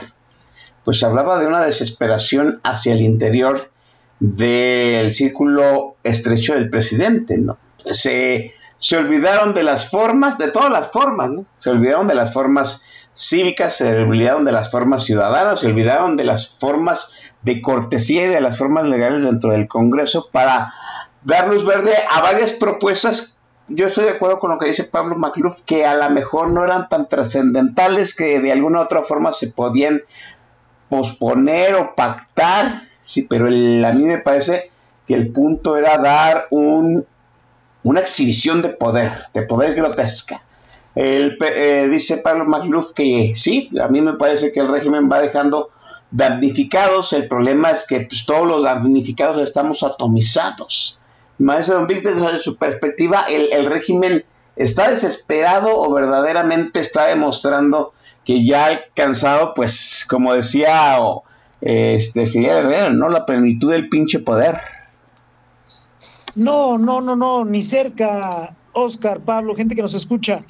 pues hablaba de una desesperación hacia el interior del círculo estrecho del presidente, ¿no? Se, se olvidaron de las formas, de todas las formas, ¿no? Se olvidaron de las formas cívicas, se olvidaron de las formas ciudadanas, se olvidaron de las formas de cortesía y de las formas legales dentro del Congreso para dar luz verde a varias propuestas. Yo estoy de acuerdo con lo que dice Pablo Macluf, que a lo mejor no eran tan trascendentales que de alguna u otra forma se podían posponer o pactar, sí, pero a mí me parece que el punto era dar un, una exhibición de poder, de poder grotesca. El, eh, dice Pablo Macluf que sí, a mí me parece que el régimen va dejando damnificados. El problema es que pues, todos los damnificados estamos atomizados. Maestro Don Víctor, desde su perspectiva, el, régimen está desesperado o verdaderamente está demostrando que ya ha alcanzado, pues, como decía este Fidel Herrera, ¿no? La plenitud del pinche poder. No, no, no, no, ni cerca, Oscar, Pablo, gente que nos escucha.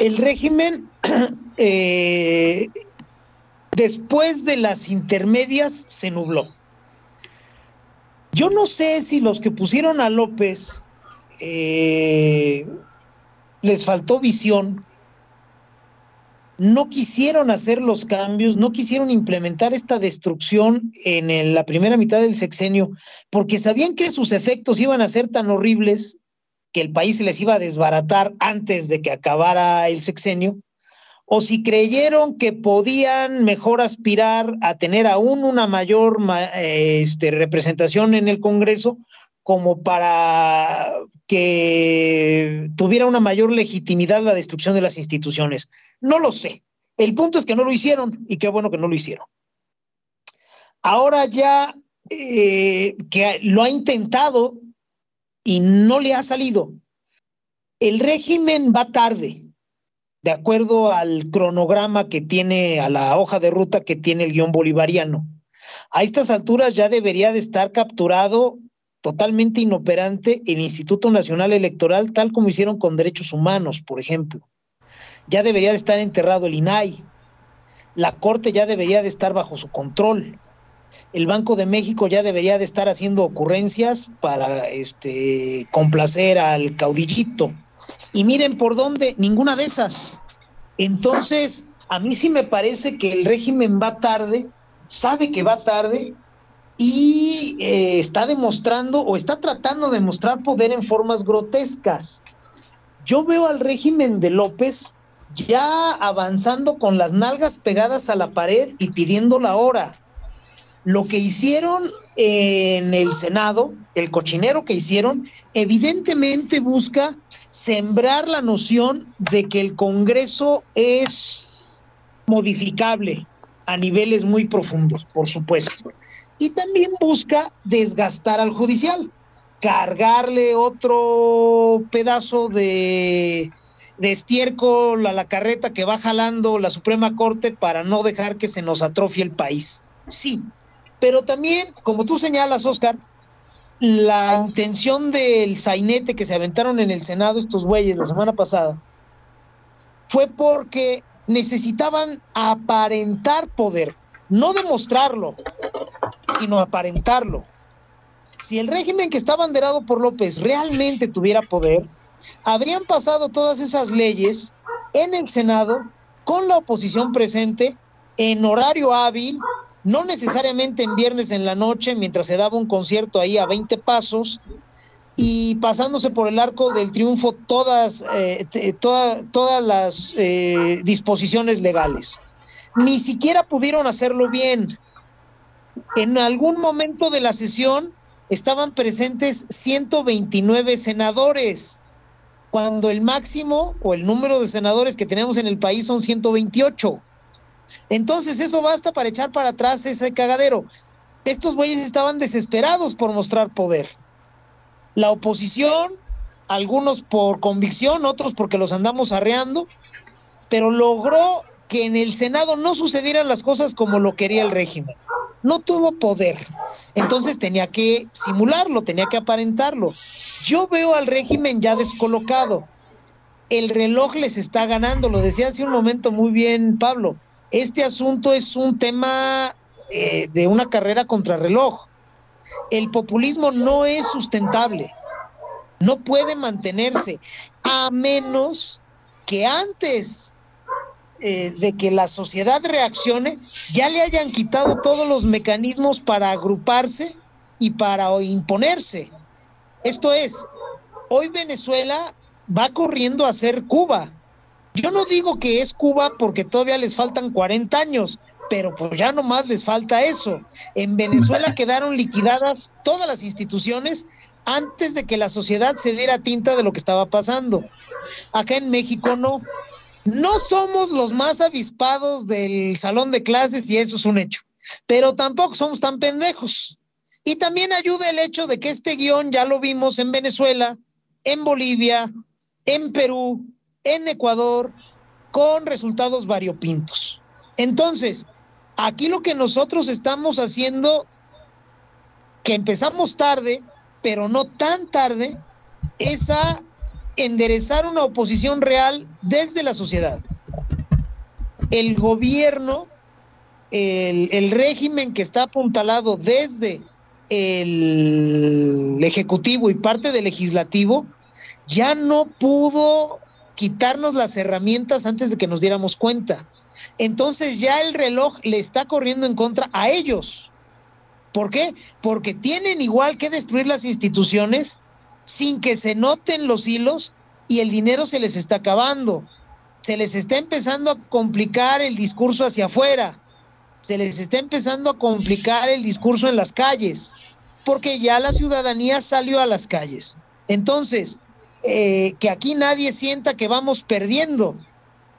El régimen, [clears throat] eh, después de las intermedias, se nubló. Yo no sé si los que pusieron a López eh, les faltó visión, no quisieron hacer los cambios, no quisieron implementar esta destrucción en la primera mitad del sexenio, porque sabían que sus efectos iban a ser tan horribles que el país se les iba a desbaratar antes de que acabara el sexenio, o si creyeron que podían mejor aspirar a tener aún una mayor este, representación en el Congreso como para que tuviera una mayor legitimidad la destrucción de las instituciones. No lo sé. El punto es que no lo hicieron y qué bueno que no lo hicieron. Ahora ya eh, que lo ha intentado y no le ha salido, el régimen va tarde de acuerdo al cronograma que tiene, a la hoja de ruta que tiene el guion bolivariano. A estas alturas ya debería de estar capturado totalmente inoperante el Instituto Nacional Electoral, tal como hicieron con derechos humanos, por ejemplo. Ya debería de estar enterrado el INAI. La Corte ya debería de estar bajo su control. El Banco de México ya debería de estar haciendo ocurrencias para este, complacer al caudillito. Y miren por dónde, ninguna de esas. Entonces, a mí sí me parece que el régimen va tarde, sabe que va tarde y eh, está demostrando o está tratando de mostrar poder en formas grotescas. Yo veo al régimen de López ya avanzando con las nalgas pegadas a la pared y pidiendo la hora. Lo que hicieron en el Senado, el cochinero que hicieron, evidentemente busca sembrar la noción de que el Congreso es modificable a niveles muy profundos, por supuesto. Y también busca desgastar al judicial, cargarle otro pedazo de de estiércol a la carreta que va jalando la Suprema Corte para no dejar que se nos atrofie el país. Sí, pero también, como tú señalas, Oscar, la intención del sainete que se aventaron en el Senado estos güeyes la semana pasada fue porque necesitaban aparentar poder, no demostrarlo, sino aparentarlo. Si el régimen que está banderado por López realmente tuviera poder, habrían pasado todas esas leyes en el Senado con la oposición presente en horario hábil, no necesariamente en viernes en la noche, mientras se daba un concierto ahí a 20 pasos, y pasándose por el arco del triunfo todas, eh, todas las eh, disposiciones legales. Ni siquiera pudieron hacerlo bien. En algún momento de la sesión estaban presentes 129 senadores, cuando el máximo o el número de senadores que tenemos en el país son 128. Entonces eso basta para echar para atrás ese cagadero. Estos güeyes estaban desesperados por mostrar poder. La oposición, algunos por convicción, otros porque los andamos arreando, pero logró que en el Senado no sucedieran las cosas como lo quería el régimen. No tuvo poder. Entonces tenía que simularlo, tenía que aparentarlo. Yo veo al régimen ya descolocado. El reloj les está ganando, lo decía hace un momento muy bien Pablo. Este asunto es un tema eh, de una carrera contra reloj. El populismo no es sustentable, no puede mantenerse, a menos que antes eh, de que la sociedad reaccione, ya le hayan quitado todos los mecanismos para agruparse y para imponerse. Esto es, hoy Venezuela va corriendo a ser Cuba. Yo no digo que es Cuba porque todavía les faltan 40 años, pero pues ya nomás les falta eso. En Venezuela [laughs] quedaron liquidadas todas las instituciones antes de que la sociedad se diera tinta de lo que estaba pasando. Acá en México no. No somos los más avispados del salón de clases y eso es un hecho, pero tampoco somos tan pendejos. Y también ayuda el hecho de que este guion ya lo vimos en Venezuela, en Bolivia, en Perú, en Ecuador con resultados variopintos. Entonces, aquí lo que nosotros estamos haciendo, que empezamos tarde, pero no tan tarde, es a enderezar una oposición real desde la sociedad. El gobierno, el, régimen que está apuntalado desde el Ejecutivo y parte del Legislativo, ya no pudo quitarnos las herramientas antes de que nos diéramos cuenta. Entonces ya el reloj le está corriendo en contra a ellos. ¿Por qué? Porque tienen igual que destruir las instituciones sin que se noten los hilos y el dinero se les está acabando. Se les está empezando a complicar el discurso hacia afuera. Se les está empezando a complicar el discurso en las calles, porque ya la ciudadanía salió a las calles. Entonces, eh, que aquí nadie sienta que vamos perdiendo.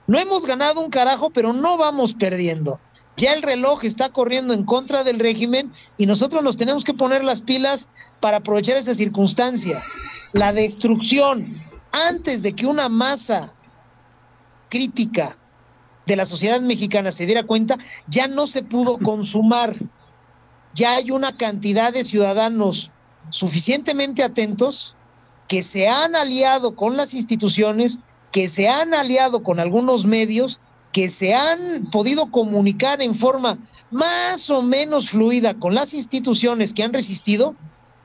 No hemos ganado un carajo, pero no vamos perdiendo. Ya el reloj está corriendo en contra del régimen y nosotros nos tenemos que poner las pilas para aprovechar esa circunstancia. La destrucción, antes de que una masa crítica de la sociedad mexicana se diera cuenta, ya no se pudo [laughs] consumar. Ya hay una cantidad de ciudadanos suficientemente atentos que se han aliado con las instituciones, que se han aliado con algunos medios, que se han podido comunicar en forma más o menos fluida con las instituciones que han resistido,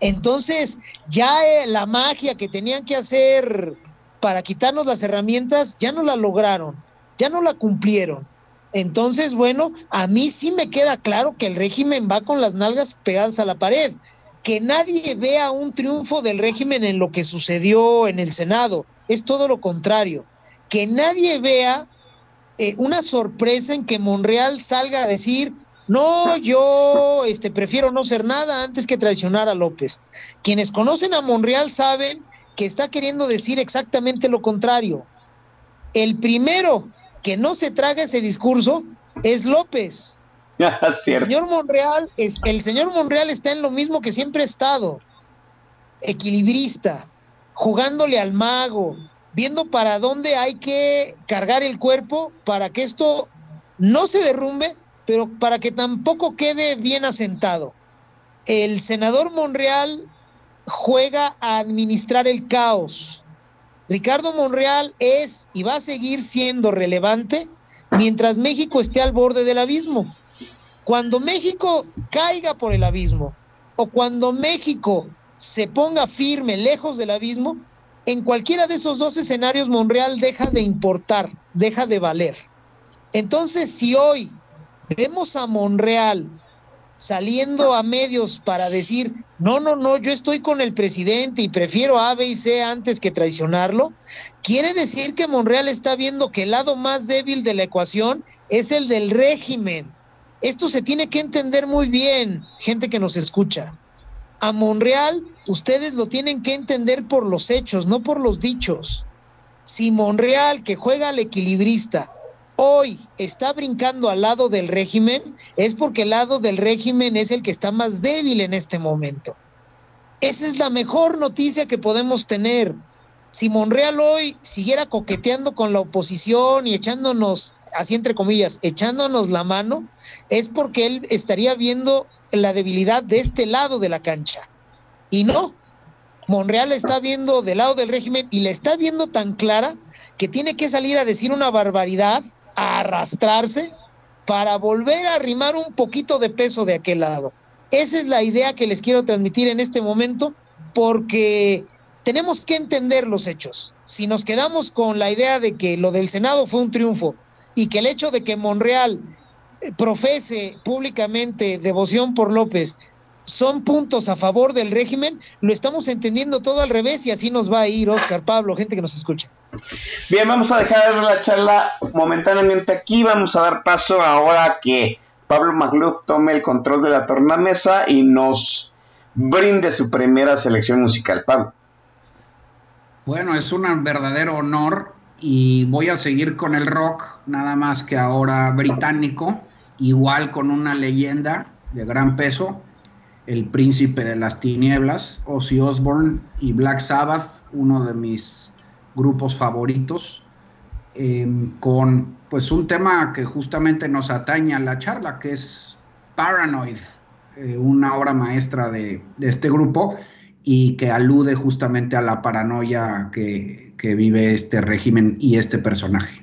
entonces ya eh, la magia que tenían que hacer para quitarnos las herramientas ya no la lograron, ya no la cumplieron. Entonces, bueno, a mí sí me queda claro que el régimen va con las nalgas pegadas a la pared que nadie vea un triunfo del régimen en lo que sucedió en el Senado. Es todo lo contrario. Que nadie vea eh, una sorpresa en que Monreal salga a decir, no, yo este, prefiero no ser nada antes que traicionar a López. Quienes conocen a Monreal saben que está queriendo decir exactamente lo contrario. El primero que no se traga ese discurso es López. [laughs] el señor Monreal es, el señor Monreal está en lo mismo que siempre ha estado, equilibrista, jugándole al mago, viendo para dónde hay que cargar el cuerpo para que esto no se derrumbe, pero para que tampoco quede bien asentado. El senador Monreal juega a administrar el caos. Ricardo Monreal es y va a seguir siendo relevante mientras México esté al borde del abismo. Cuando México caiga por el abismo o cuando México se ponga firme lejos del abismo, en cualquiera de esos dos escenarios Monreal deja de importar, deja de valer. Entonces, si hoy vemos a Monreal saliendo a medios para decir, no, no, no, yo estoy con el presidente y prefiero A, B y C antes que traicionarlo, quiere decir que Monreal está viendo que el lado más débil de la ecuación es el del régimen. Esto se tiene que entender muy bien, gente que nos escucha. A Monreal ustedes lo tienen que entender por los hechos, no por los dichos. Si Monreal, que juega al equilibrista, hoy está brincando al lado del régimen, es porque el lado del régimen es el que está más débil en este momento. Esa es la mejor noticia que podemos tener. Si Monreal hoy siguiera coqueteando con la oposición y echándonos, así entre comillas, echándonos la mano, es porque él estaría viendo la debilidad de este lado de la cancha. Y no, Monreal está viendo del lado del régimen y le está viendo tan clara que tiene que salir a decir una barbaridad a arrastrarse para volver a arrimar un poquito de peso de aquel lado. Esa es la idea que les quiero transmitir en este momento porque tenemos que entender los hechos. Si nos quedamos con la idea de que lo del Senado fue un triunfo y que el hecho de que Monreal eh, profese públicamente devoción por López son puntos a favor del régimen, lo estamos entendiendo todo al revés y así nos va a ir Oscar, Pablo, gente que nos escucha. Bien, vamos a dejar la charla momentáneamente aquí, vamos a dar paso ahora que Pablo Magluf tome el control de la tornamesa y nos brinde su primera selección musical. Pablo. Bueno, es un verdadero honor y voy a seguir con el rock, nada más que ahora británico, igual con una leyenda de gran peso el Príncipe de las Tinieblas, Ozzy Osbourne y Black Sabbath, uno de mis grupos favoritos, em, con pues un tema que justamente nos atañe a la charla, que es Paranoid, eh, una obra maestra de, de, este grupo y que alude justamente a la paranoia que, que vive este régimen y este personaje.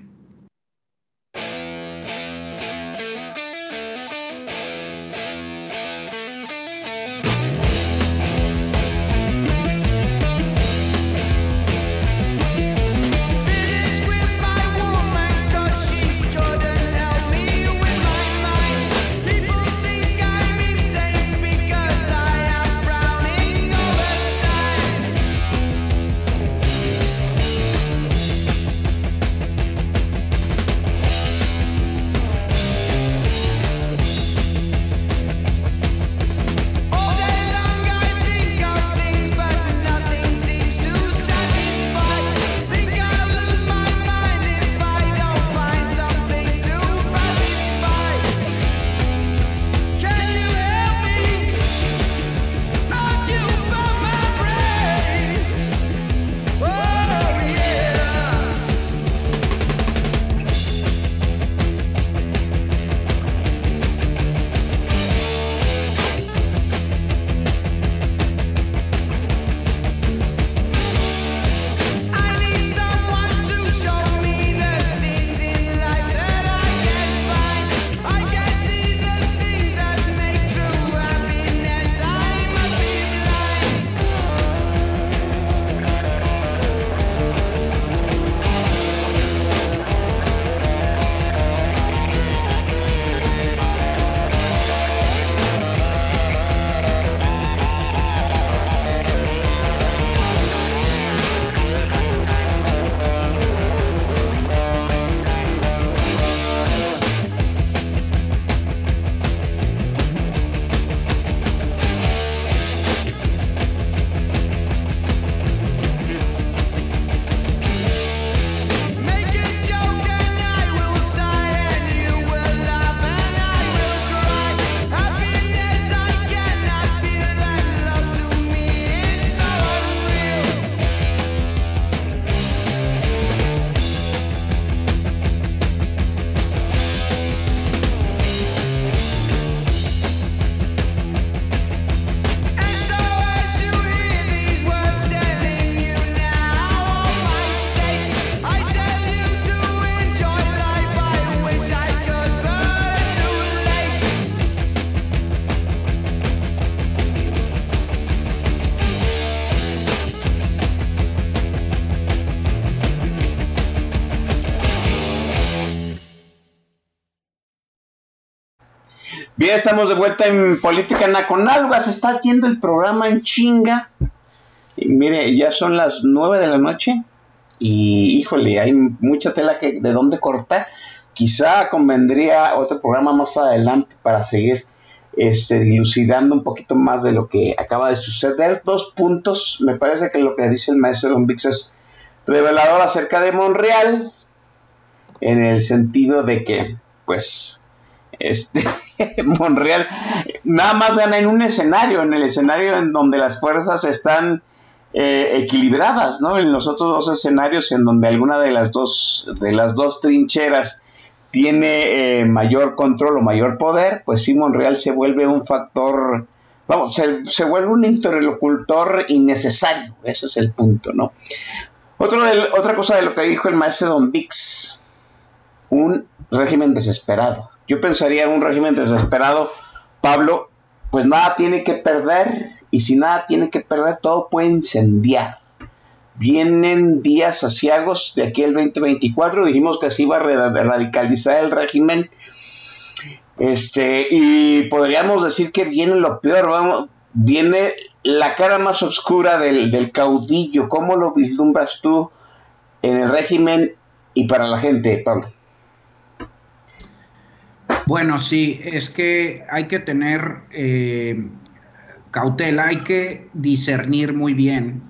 Estamos de vuelta en Política Nacional. Se está yendo el programa en chinga. Mire, ya son las nueve de la noche. Y híjole, hay mucha tela que, de dónde cortar. Quizá convendría otro programa más adelante para seguir este, dilucidando un poquito más de lo que acaba de suceder. Dos puntos, me parece que lo que dice el maestro Don Vix es revelador acerca de Monreal, en el sentido de que, pues, este, [laughs] Monreal nada más gana en un escenario, en el escenario en donde las fuerzas están eh, equilibradas, ¿no? En los otros dos escenarios en donde alguna de las dos, de las dos trincheras tiene eh, mayor control o mayor poder, pues Simón Real se vuelve un factor, vamos, se, vuelve un interlocutor innecesario, eso es el punto, ¿no? Otra cosa de lo que dijo el maestro Don Vix, un régimen desesperado. Yo pensaría en un régimen desesperado, Pablo, pues nada tiene que perder y si nada tiene que perder, todo puede incendiar. Vienen días asiagos de aquí el 2024, dijimos que así iba a radicalizar el régimen. Este, y podríamos decir que viene lo peor, vamos, viene la cara más oscura del, del caudillo. ¿Cómo lo vislumbras tú en el régimen y para la gente, Pablo? Bueno, sí, es que hay que tener eh, cautela, hay que discernir muy bien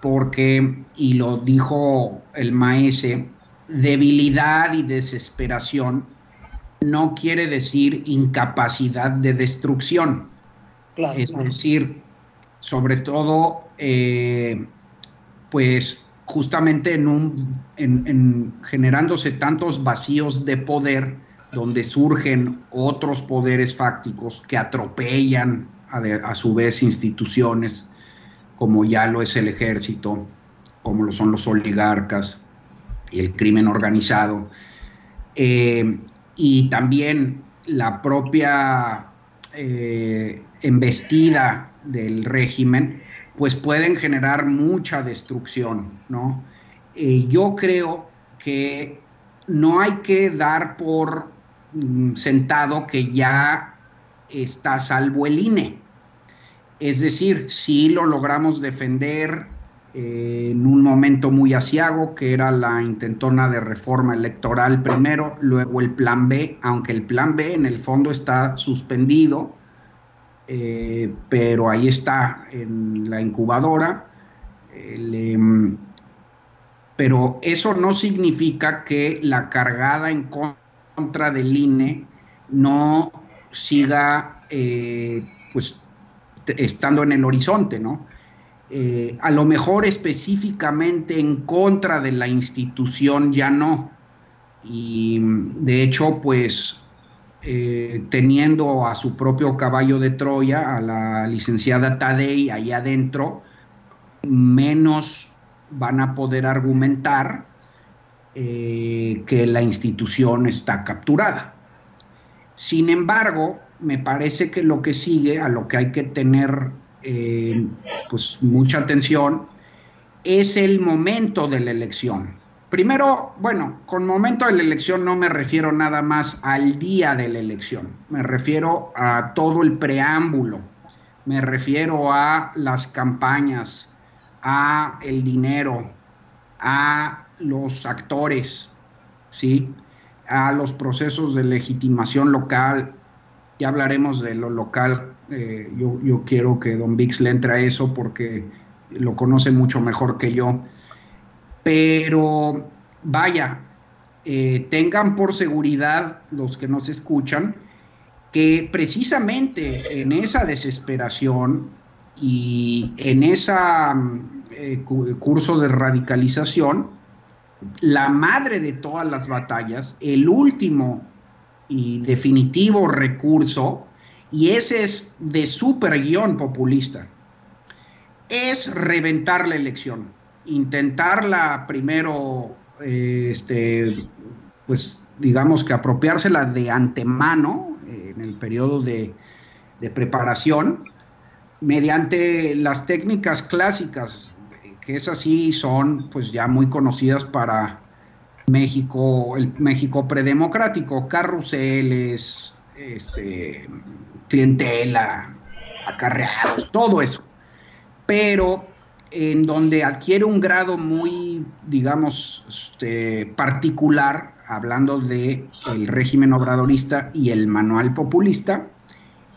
porque, y lo dijo el maese, debilidad y desesperación no quiere decir incapacidad de destrucción. es decir, sobre todo, eh, pues justamente en un, en, generándose tantos vacíos de poder, donde surgen otros poderes fácticos que atropellan a su vez instituciones como ya lo es el ejército, como lo son los oligarcas y el crimen organizado, eh, y también la propia eh, embestida del régimen, pues pueden generar mucha destrucción, ¿no? Eh, yo creo que no hay que dar por sentado que ya está salvo el INE. Es decir, si lo logramos defender eh, en un momento muy asiago, que era la intentona de reforma electoral primero, luego el plan B, aunque el plan B en el fondo está suspendido, eh, pero ahí está en la incubadora. Em, pero eso no significa que la cargada en contra del INE no siga eh, pues estando en el horizonte, ¿no? Eh, a lo mejor específicamente en contra de la institución ya no. Y de hecho, pues eh, teniendo a su propio caballo de Troya, a la licenciada Tadei ahí adentro, menos van a poder argumentar eh, que la institución está capturada. Sin embargo, me parece que lo que sigue, a lo que hay que tener eh, pues mucha atención, es el momento de la elección. Primero, bueno, con momento de la elección no me refiero nada más al día de la elección, me refiero a todo el preámbulo, me refiero a las campañas, a el dinero, a los actores, ¿sí? a los procesos de legitimación local, ya hablaremos de lo local. Eh, yo, quiero que Don Vix le entre a eso porque lo conoce mucho mejor que yo. Pero vaya, eh, tengan por seguridad los que nos escuchan que precisamente en esa desesperación y en ese eh, curso de radicalización, la madre de todas las batallas, el último y definitivo recurso, y ese es de super guion populista, es reventar la elección, intentarla primero, eh, este, pues digamos que apropiársela de antemano en el periodo de, de preparación, mediante las técnicas clásicas, que esas sí son pues ya muy conocidas para México, el México predemocrático, carruseles, este, clientela, acarreados, todo eso. Pero en donde adquiere un grado muy, digamos, este, particular, hablando de el régimen obradorista y el manual populista,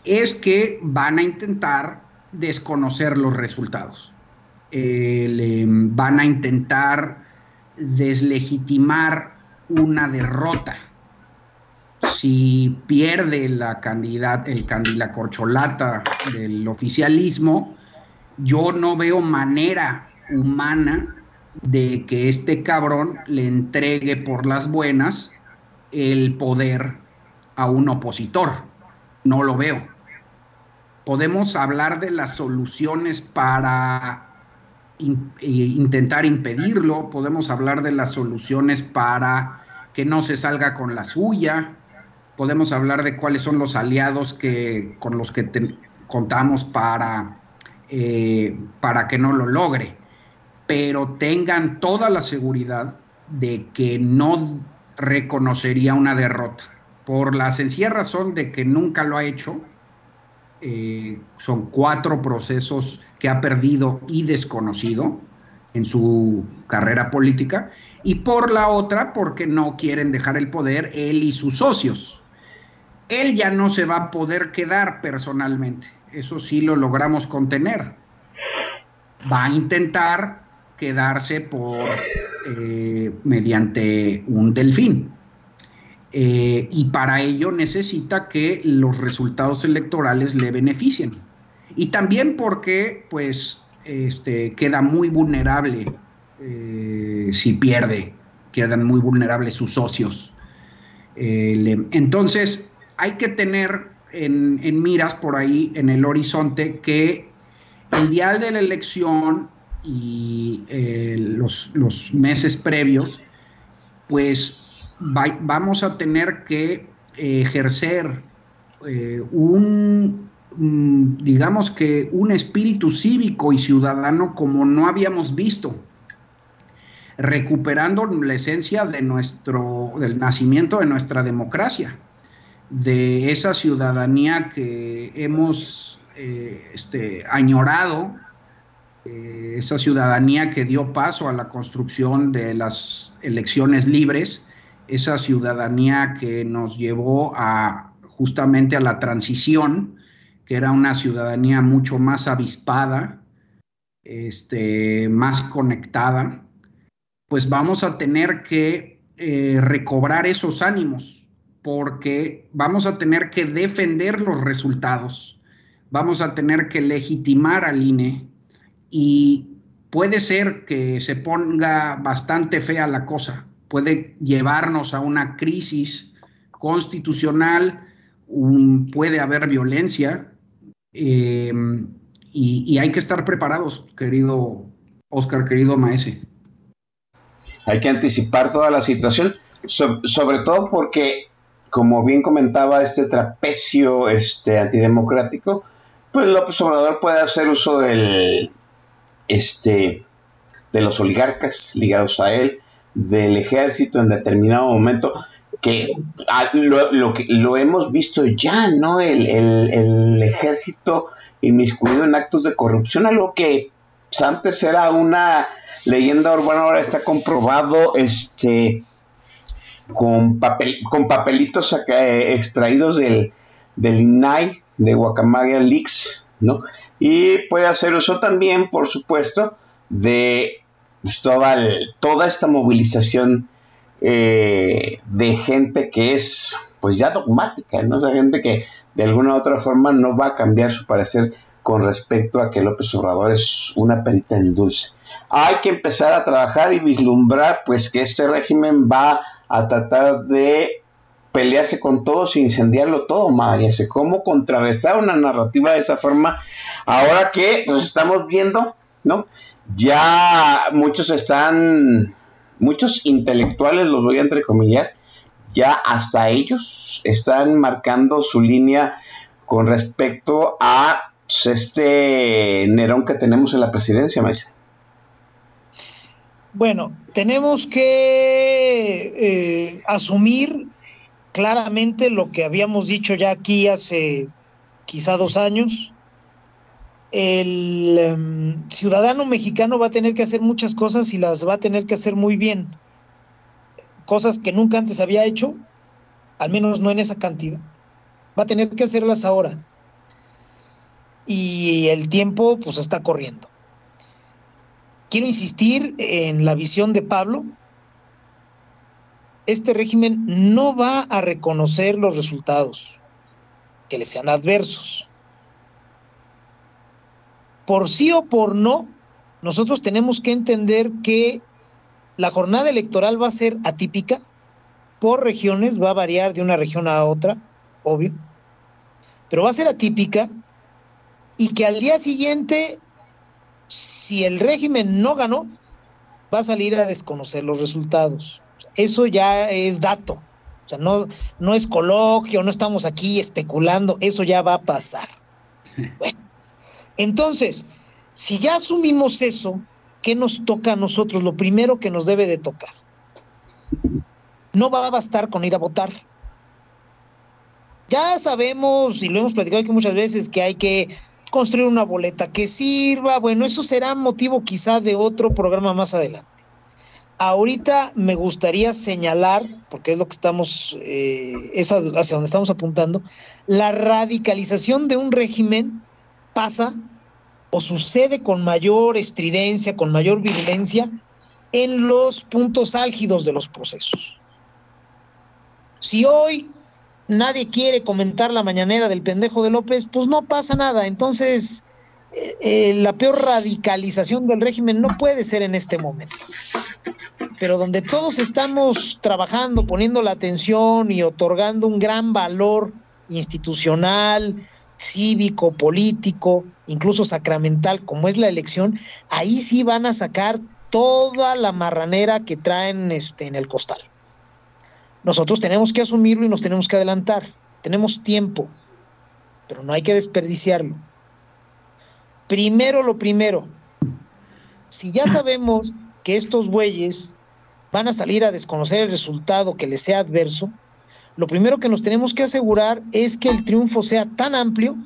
es que van a intentar desconocer los resultados. Van a intentar deslegitimar una derrota. Si pierde la candidata, el la corcholata del oficialismo, yo no veo manera humana de que este cabrón le entregue por las buenas el poder a un opositor. No lo veo. Podemos hablar de las soluciones para eh, intentar impedirlo, podemos hablar de las soluciones para que no se salga con la suya, podemos hablar de cuáles son los aliados que, con los que contamos para eh, para que no lo logre. Pero tengan toda la seguridad de que no reconocería una derrota, por la sencilla razón de que nunca lo ha hecho. Eh, son cuatro procesos que ha perdido y desconocido en su carrera política, y por la otra, porque no quieren dejar el poder él y sus socios. Él ya no se va a poder quedar personalmente eso sí lo logramos contener. Va a intentar quedarse por eh, mediante un delfín. Eh, y para ello necesita que los resultados electorales le beneficien. Y también porque, pues, este, queda muy vulnerable eh, si pierde, quedan muy vulnerables sus socios. entonces, hay que tener en, miras por ahí en el horizonte que el día de la elección y eh, los, meses previos, pues vamos a tener que ejercer eh, un, digamos que un espíritu cívico y ciudadano como no habíamos visto, recuperando la esencia de nuestro, del nacimiento de nuestra democracia de esa ciudadanía que hemos eh, este, añorado, eh, esa ciudadanía que dio paso a la construcción de las elecciones libres, esa ciudadanía que nos llevó a justamente a la transición, que era una ciudadanía mucho más avispada, este, más conectada, pues vamos a tener que eh, recobrar esos ánimos porque vamos a tener que defender los resultados, vamos a tener que legitimar al INE y puede ser que se ponga bastante fea la cosa, puede llevarnos a una crisis constitucional, puede haber violencia em, y, hay que estar preparados, querido Oscar, querido Maese. Hay que anticipar toda la situación, sobre todo porque como bien comentaba este trapecio este, antidemocrático, pues López Obrador puede hacer uso del, este, de los oligarcas ligados a él, del ejército en determinado momento, que ah, lo, lo, hemos visto ya, ¿no? El, el, el, ejército inmiscuido en actos de corrupción, algo que antes era una leyenda urbana, ahora está comprobado, este con, papel, con papelitos eh, extraídos del, del INAI, de Guacamaya Leaks, ¿no? Y puede hacer uso también, por supuesto, de pues, toda, toda esta movilización eh, de gente que es, pues ya dogmática, ¿no? O gente que de alguna u otra forma no va a cambiar su parecer con respecto a que López Obrador es una perita en dulce. Hay que empezar a trabajar y vislumbrar, pues, que este régimen va a tratar de pelearse con todos e incendiarlo todo, imagínense cómo contrarrestar una narrativa de esa forma, ahora que pues estamos viendo, ¿no? Ya muchos están, muchos intelectuales, los voy a entrecomillar, ya hasta ellos están marcando su línea con respecto a este Nerón que tenemos en la presidencia, maestra. Bueno, tenemos que eh, asumir claramente lo que habíamos dicho ya aquí hace quizá dos años. El em, ciudadano mexicano va a tener que hacer muchas cosas y las va a tener que hacer muy bien. Cosas que nunca antes había hecho, al menos no en esa cantidad. Va a tener que hacerlas ahora. Y el tiempo pues está corriendo. Quiero insistir en la visión de Pablo. Este régimen no va a reconocer los resultados que le sean adversos. Por sí o por no, nosotros tenemos que entender que la jornada electoral va a ser atípica, por regiones, va a variar de una región a otra, obvio, pero va a ser atípica y que al día siguiente, si el régimen no ganó, va a salir a desconocer los resultados. Eso ya es dato. O sea, no, no es coloquio, no estamos aquí especulando, eso ya va a pasar. Bueno, entonces, si ya asumimos eso, ¿qué nos toca a nosotros? Lo primero que nos debe de tocar. No va a bastar con ir a votar. Ya sabemos, y lo hemos platicado aquí muchas veces, que hay que construir una boleta que sirva. Bueno, eso será motivo quizá de otro programa más adelante. Ahorita me gustaría señalar, porque es lo que estamos, eh, hacia donde estamos apuntando, la radicalización de un régimen pasa o sucede con mayor estridencia, con mayor violencia en los puntos álgidos de los procesos. Si hoy nadie quiere comentar la mañanera del pendejo de López, pues no pasa nada. Entonces, eh, eh, la peor radicalización del régimen no puede ser en este momento. Pero donde todos estamos trabajando, poniendo la atención y otorgando un gran valor institucional, cívico, político, incluso sacramental, como es la elección, ahí sí van a sacar toda la marranera que traen este, en el costal. Nosotros tenemos que asumirlo y nos tenemos que adelantar. Tenemos tiempo, pero no hay que desperdiciarlo. Primero lo primero, si ya sabemos que estos bueyes van a salir a desconocer el resultado que les sea adverso, lo primero que nos tenemos que asegurar es que el triunfo sea tan amplio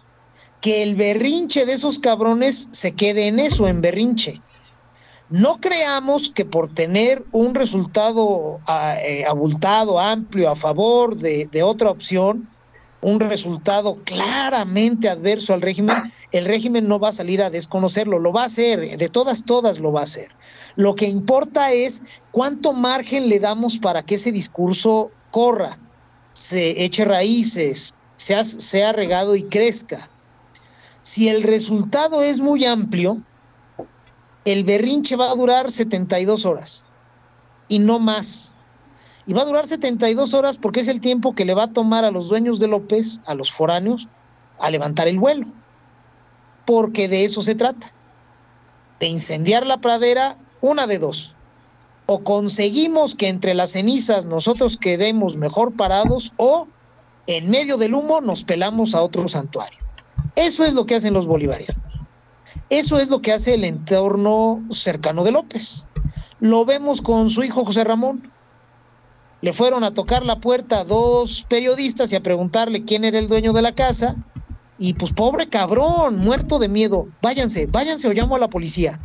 que el berrinche de esos cabrones se quede en eso, en berrinche. No creamos que por tener un resultado eh, abultado, amplio, a favor de, de otra opción, un resultado claramente adverso al régimen, el régimen no va a salir a desconocerlo, lo va a hacer, de todas, todas lo va a hacer. Lo que importa es cuánto margen le damos para que ese discurso corra se eche raíces, sea, sea regado y crezca. Si el resultado es muy amplio, el berrinche va a durar 72 horas y no más. Y va a durar 72 horas porque es el tiempo que le va a tomar a los dueños de López, a los foráneos, a levantar el vuelo. Porque de eso se trata. De incendiar la pradera, una de dos o conseguimos que entre las cenizas nosotros quedemos mejor parados o en medio del humo nos pelamos a otro santuario. Eso es lo que hacen los bolivarianos. Eso es lo que hace el entorno cercano de López. Lo vemos con su hijo José Ramón. Le fueron a tocar la puerta a dos periodistas y a preguntarle quién era el dueño de la casa. Y pues pobre cabrón, muerto de miedo. Váyanse, váyanse o llamo a la policía.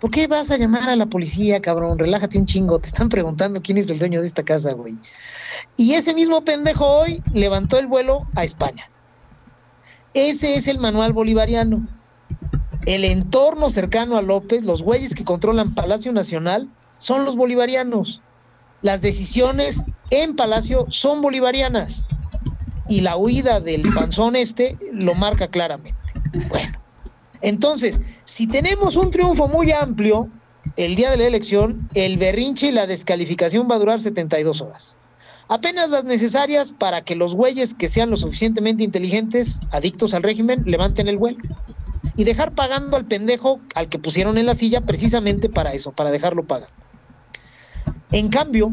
¿Por qué vas a llamar a la policía, cabrón? Relájate un chingo. Te están preguntando quién es el dueño de esta casa, güey. Y ese mismo pendejo hoy levantó el vuelo a España. Ese es el manual bolivariano. El entorno cercano a López, los güeyes que controlan Palacio Nacional, son los bolivarianos. Las decisiones en Palacio son bolivarianas. Y la huida del panzón este lo marca claramente. Bueno. Entonces, si tenemos un triunfo muy amplio el día de la elección, el berrinche y la descalificación va a durar 72 horas. Apenas las necesarias para que los güeyes que sean lo suficientemente inteligentes, adictos al régimen, levanten el vuelo. Y dejar pagando al pendejo al que pusieron en la silla precisamente para eso, para dejarlo pagar. En cambio,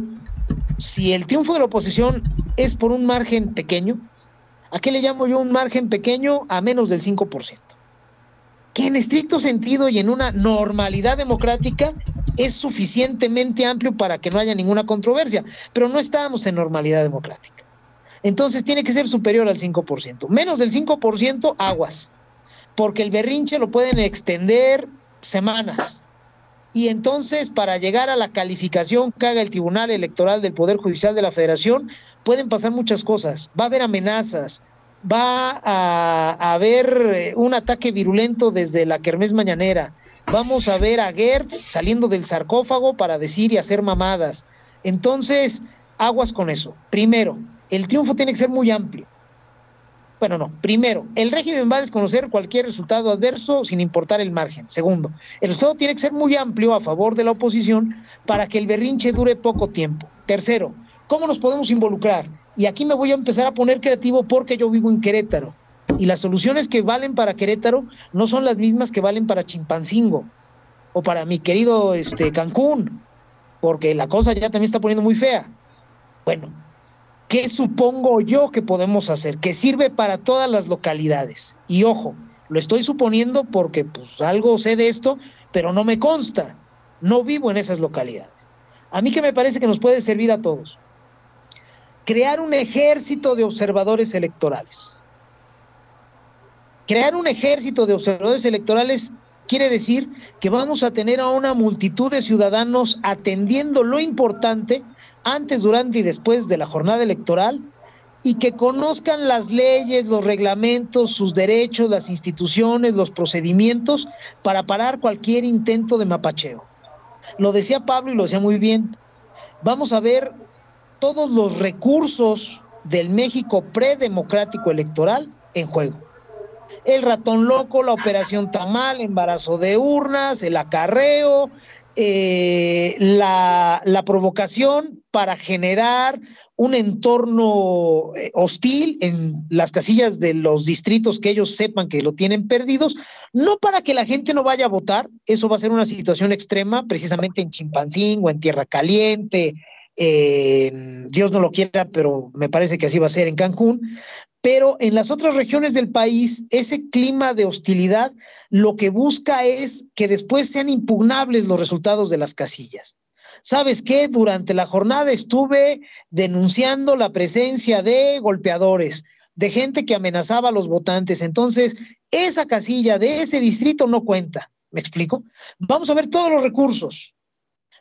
si el triunfo de la oposición es por un margen pequeño, ¿a qué le llamo yo un margen pequeño? A menos del 5% que en estricto sentido y en una normalidad democrática es suficientemente amplio para que no haya ninguna controversia, pero no estábamos en normalidad democrática. Entonces tiene que ser superior al 5%. Menos del 5%, aguas. Porque el berrinche lo pueden extender semanas. Y entonces, para llegar a la calificación que haga el Tribunal Electoral del Poder Judicial de la Federación, pueden pasar muchas cosas. Va a haber amenazas, va a, haber eh, un ataque virulento desde la Kermés Mañanera. Vamos a ver a Gertz saliendo del sarcófago para decir y hacer mamadas. Entonces, aguas con eso. Primero, el triunfo tiene que ser muy amplio. Bueno, no. Primero, el régimen va a desconocer cualquier resultado adverso sin importar el margen. Segundo, el resultado tiene que ser muy amplio a favor de la oposición para que el berrinche dure poco tiempo. Tercero, ¿cómo nos podemos involucrar? Y aquí me voy a empezar a poner creativo porque yo vivo en Querétaro. Y las soluciones que valen para Querétaro no son las mismas que valen para Chimpancingo o para mi querido este, Cancún, porque la cosa ya también está poniendo muy fea. Bueno, ¿qué supongo yo que podemos hacer? Que sirve para todas las localidades. Y ojo, lo estoy suponiendo porque pues algo sé de esto, pero no me consta. No vivo en esas localidades. A mí que me parece que nos puede servir a todos crear un ejército de observadores electorales. Crear un ejército de observadores electorales quiere decir que vamos a tener a una multitud de ciudadanos atendiendo lo importante antes, durante y después de la jornada electoral y que conozcan las leyes, los reglamentos, sus derechos, las instituciones, los procedimientos para parar cualquier intento de mapacheo. Lo decía Pablo y lo decía muy bien. Vamos a ver todos los recursos del México predemocrático electoral en juego. El ratón loco, la operación tamal, embarazo de urnas, el acarreo, eh, la, la, provocación para generar un entorno eh, hostil en las casillas de los distritos que ellos sepan que lo tienen perdidos, no para que la gente no vaya a votar, eso va a ser una situación extrema, precisamente en Chimpancín o en Tierra Caliente, eh, Dios no lo quiera, pero me parece que así va a ser en Cancún. Pero en las otras regiones del país, ese clima de hostilidad lo que busca es que después sean impugnables los resultados de las casillas. ¿Sabes qué? Durante la jornada estuve denunciando la presencia de golpeadores, de gente que amenazaba a los votantes. Entonces, esa casilla de ese distrito no cuenta. ¿Me explico? Vamos a ver todos los recursos.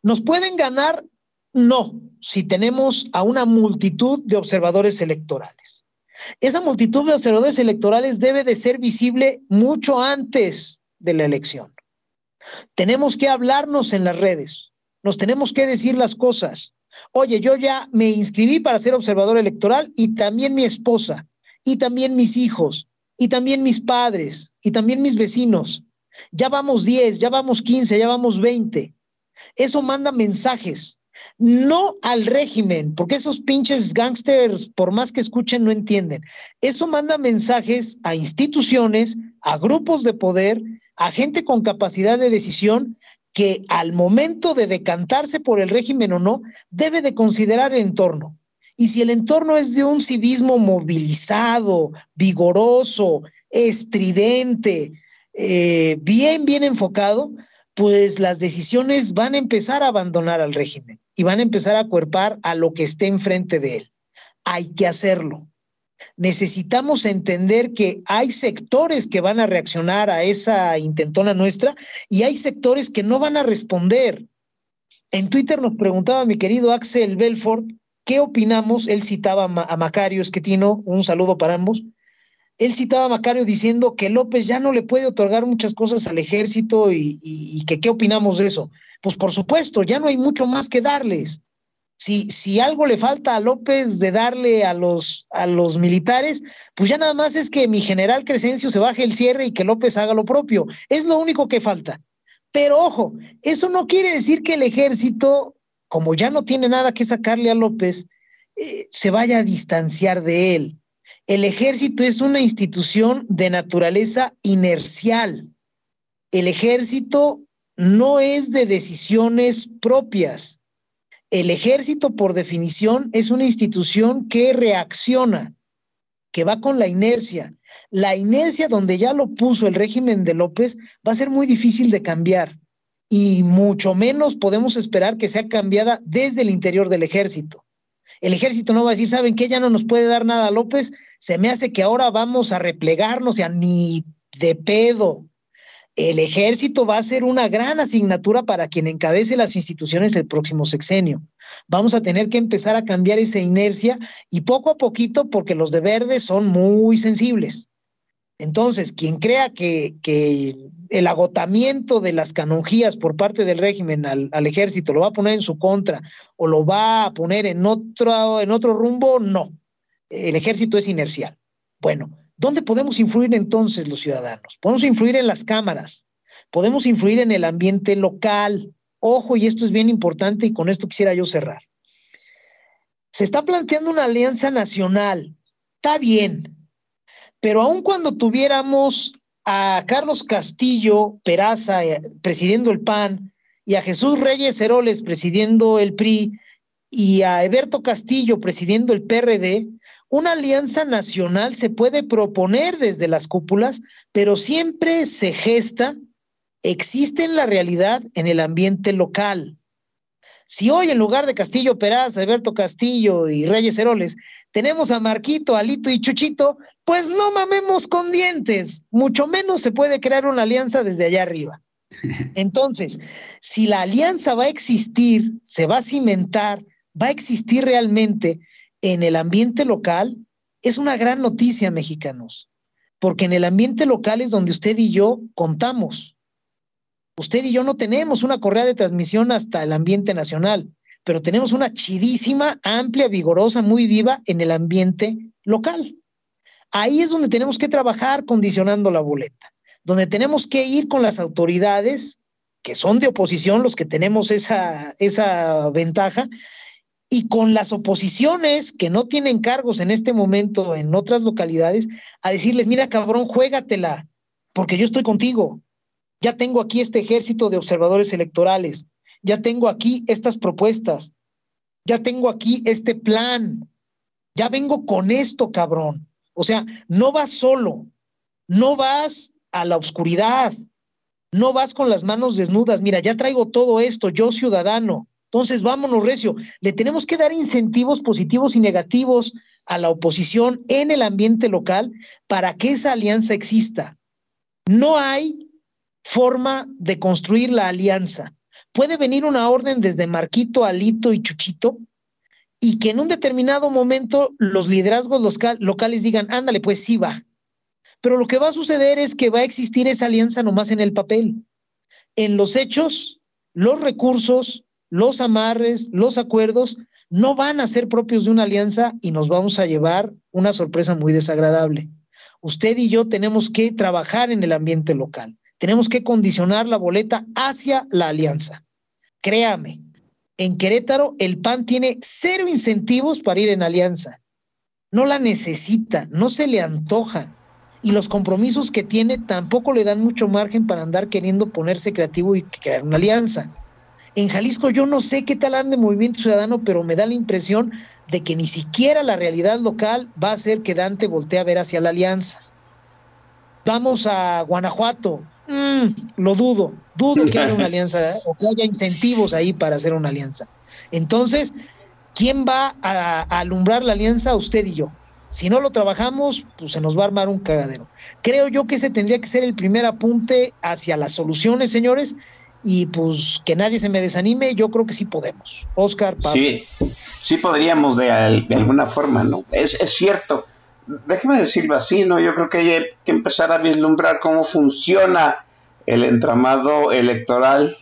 Nos pueden ganar no, si tenemos a una multitud de observadores electorales. Esa multitud de observadores electorales debe de ser visible mucho antes de la elección. Tenemos que hablarnos en las redes, nos tenemos que decir las cosas. Oye, yo ya me inscribí para ser observador electoral y también mi esposa, y también mis hijos, y también mis padres, y también mis vecinos. Ya vamos 10, ya vamos 15, ya vamos 20. Eso manda mensajes no al régimen, porque esos pinches gángsters, por más que escuchen, no entienden. Eso manda mensajes a instituciones, a grupos de poder, a gente con capacidad de decisión que al momento de decantarse por el régimen o no, debe de considerar el entorno. Y si el entorno es de un civismo movilizado, vigoroso, estridente, eh, bien, bien enfocado, pues las decisiones van a empezar a abandonar al régimen y van a empezar a cuerpar a lo que esté enfrente de él. Hay que hacerlo. Necesitamos entender que hay sectores que van a reaccionar a esa intentona nuestra y hay sectores que no van a responder. En Twitter nos preguntaba mi querido Axel Belfort qué opinamos. Él citaba a Macario Esquetino, un saludo para ambos él citaba a Macario diciendo que López ya no le puede otorgar muchas cosas al ejército y, que qué opinamos de eso. Pues por supuesto, ya no hay mucho más que darles. Si, si algo le falta a López de darle a los, a los militares, pues ya nada más es que mi general Crescencio se baje el cierre y que López haga lo propio. Es lo único que falta. Pero ojo, eso no quiere decir que el ejército, como ya no tiene nada que sacarle a López, eh, se vaya a distanciar de él el ejército es una institución de naturaleza inercial. El ejército no es de decisiones propias. El ejército, por definición, es una institución que reacciona, que va con la inercia. La inercia donde ya lo puso el régimen de López va a ser muy difícil de cambiar y mucho menos podemos esperar que sea cambiada desde el interior del ejército. El ejército no va a decir, ¿saben qué? Ya no nos puede dar nada López. Se me hace que ahora vamos a replegarnos, ya ni de pedo. El ejército va a ser una gran asignatura para quien encabece las instituciones el próximo sexenio. Vamos a tener que empezar a cambiar esa inercia y poco a poquito, porque los de verde son muy sensibles. Entonces, quien crea que, que el agotamiento de las canonjías por parte del régimen al, al, ejército lo va a poner en su contra o lo va a poner en otro, en otro rumbo, no. El ejército es inercial. Bueno, ¿dónde podemos influir entonces los ciudadanos? Podemos influir en las cámaras, podemos influir en el ambiente local. Ojo, y esto es bien importante y con esto quisiera yo cerrar. Se está planteando una alianza nacional. Está bien, pero aun cuando tuviéramos a Carlos Castillo Peraza eh, presidiendo el PAN y a Jesús Reyes Heroles presidiendo el PRI y a Eberto Castillo presidiendo el PRD, una alianza nacional se puede proponer desde las cúpulas, pero siempre se gesta, existe en la realidad en el ambiente local. Si hoy en lugar de Castillo Peraza, Alberto Castillo y Reyes Heroles tenemos a Marquito, Alito y Chuchito, pues no mamemos con dientes, mucho menos se puede crear una alianza desde allá arriba. [laughs] Entonces, si la alianza va a existir, se va a cimentar, va a existir realmente en el ambiente local, es una gran noticia, mexicanos, porque en el ambiente local es donde usted y yo contamos. Usted y yo no tenemos una correa de transmisión hasta el ambiente nacional, pero tenemos una chidísima, amplia, vigorosa, muy viva en el ambiente local. Ahí es donde tenemos que trabajar condicionando la boleta, donde tenemos que ir con las autoridades, que son de oposición, los que tenemos esa, esa ventaja, y con las oposiciones que no tienen cargos en este momento en otras localidades, a decirles, mira cabrón, juégatela, porque yo estoy contigo, ya tengo aquí este ejército de observadores electorales, ya tengo aquí estas propuestas, ya tengo aquí este plan, ya vengo con esto, cabrón. O sea, no vas solo, no vas a la oscuridad, no vas con las manos desnudas, mira, ya traigo todo esto, yo ciudadano. Entonces, vámonos, Recio. Le tenemos que dar incentivos positivos y negativos a la oposición en el ambiente local para que esa alianza exista. No hay forma de construir la alianza. Puede venir una orden desde Marquito, Alito y Chuchito y que en un determinado momento los liderazgos locales digan, ándale, pues sí va. Pero lo que va a suceder es que va a existir esa alianza nomás en el papel. En los hechos, los recursos, los amarres, los acuerdos no van a ser propios de una alianza y nos vamos a llevar una sorpresa muy desagradable. Usted y yo tenemos que trabajar en el ambiente local. Tenemos que condicionar la boleta hacia la alianza. Créame, en Querétaro el PAN tiene cero incentivos para ir en alianza. No la necesita, no se le antoja. Y los compromisos que tiene tampoco le dan mucho margen para andar queriendo ponerse creativo y crear una alianza. En Jalisco yo no sé qué tal ande Movimiento Ciudadano, pero me da la impresión de que ni siquiera la realidad local va a hacer que Dante voltee a ver hacia la alianza. Vamos a Guanajuato, Mm, lo dudo, dudo que haya una alianza o que haya incentivos ahí para hacer una alianza. Entonces, ¿quién va a, alumbrar la alianza? Usted y yo. Si no lo trabajamos, pues se nos va a armar un cagadero. Creo yo que ese tendría que ser el primer apunte hacia las soluciones, señores, y pues que nadie se me desanime, yo creo que sí podemos. Oscar, Pablo. Sí, sí podríamos de, de alguna forma, ¿no? Es, es cierto déjeme decirlo así, ¿no? Yo creo que hay que empezar a vislumbrar cómo funciona el entramado electoral,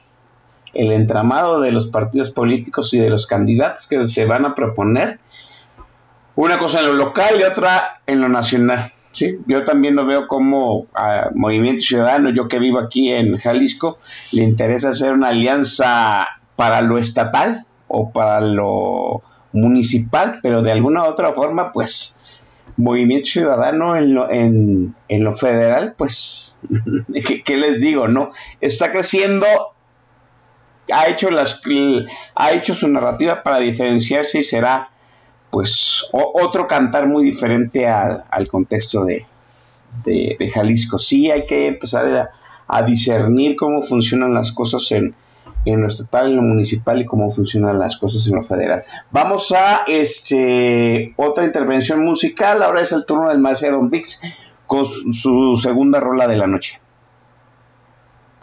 el entramado de los partidos políticos y de los candidatos que se van a proponer. Una cosa en lo local y otra en lo nacional. ¿Sí? Yo también lo veo como a Movimiento Ciudadano, yo que vivo aquí en Jalisco, le interesa hacer una alianza para lo estatal o para lo municipal, pero de alguna u otra forma, pues Movimiento Ciudadano en lo, en, lo federal, pues, [laughs] ¿qué, les digo? no Está creciendo, ha hecho, las, ha hecho su narrativa para diferenciarse y será, pues, otro cantar muy diferente al contexto de, de, Jalisco. Sí hay que empezar a, discernir cómo funcionan las cosas en, en lo estatal, en lo municipal y cómo funcionan las cosas en lo federal. Vamos a este otra intervención musical. Ahora es el turno del maestro Don Vix con su, segunda rola de la noche.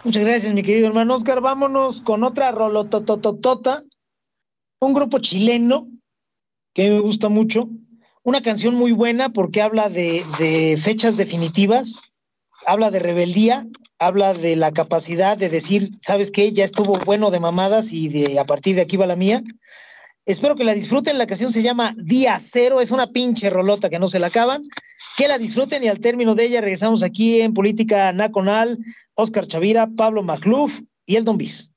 Muchas gracias, mi querido hermano Oscar. Vámonos con otra rolotototota. Un grupo chileno que me gusta mucho. Una canción muy buena porque habla de, de fechas definitivas, habla de rebeldía habla de la capacidad de decir, ¿sabes qué? Ya estuvo bueno de mamadas y de a partir de aquí va la mía. Espero que la disfruten. La canción se llama Día Cero. Es una pinche rolota que no se la acaban. Que la disfruten y al término de ella regresamos aquí en Política Nacional. Oscar Chavira, Pablo Magluf y el Don Bis.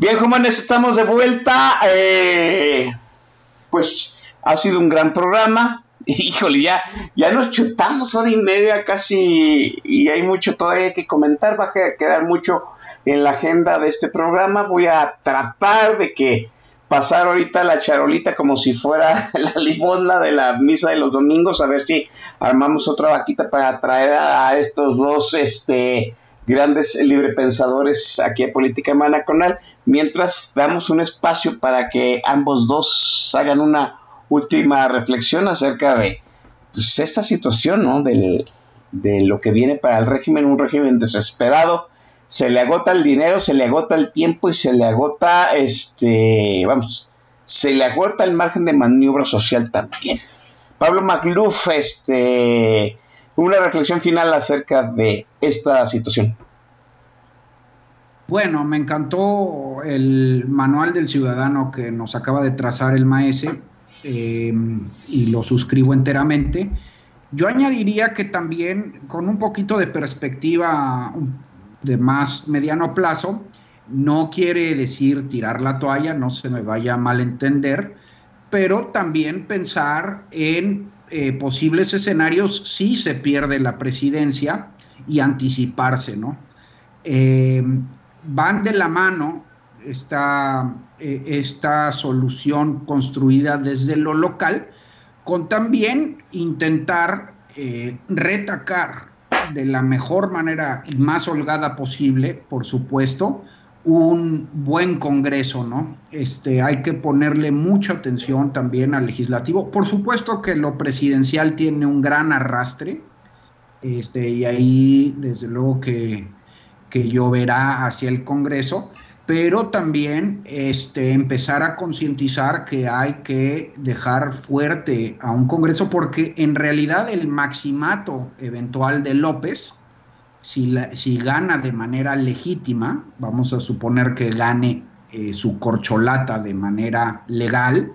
Bien, jóvenes, estamos de vuelta. Eh, pues ha sido un gran programa. [laughs] Híjole, ya, ya nos chutamos hora y media casi y hay mucho todavía que comentar. Va a quedar mucho en la agenda de este programa. Voy a tratar de que pasar ahorita la charolita como si fuera [laughs] la limosna de la misa de los domingos, a ver si armamos otra vaquita para traer a estos dos este, grandes librepensadores aquí a Política Manaconal, mientras damos un espacio para que ambos dos hagan una última reflexión acerca de pues, esta situación, ¿no? De lo que viene para el régimen, un régimen desesperado, se le agota el dinero, se le agota el tiempo y se le agota, este, vamos, se le agota el margen de maniobra social también. Pablo Magluf, este, una reflexión final acerca de esta situación. Bueno, me encantó el manual del ciudadano que nos acaba de trazar el maese eh, y lo suscribo enteramente. Yo añadiría que también con un poquito de perspectiva de más mediano plazo, no quiere decir tirar la toalla, no se me vaya a malentender, pero también pensar en eh, posibles escenarios si se pierde la presidencia y anticiparse, ¿no? Eh, van de la mano esta, eh, esta solución construida desde lo local con también intentar retacar de la mejor manera y más holgada posible, por supuesto, un buen Congreso, ¿no? Este, hay que ponerle mucha atención también al legislativo. Por supuesto que lo presidencial tiene un gran arrastre, este, y ahí desde luego que, que lloverá hacia el Congreso, pero también este, empezar a concientizar que hay que dejar fuerte a un Congreso porque en realidad el maximato eventual de López, si, si gana de manera legítima, vamos a suponer que gane eh, su corcholata de manera legal,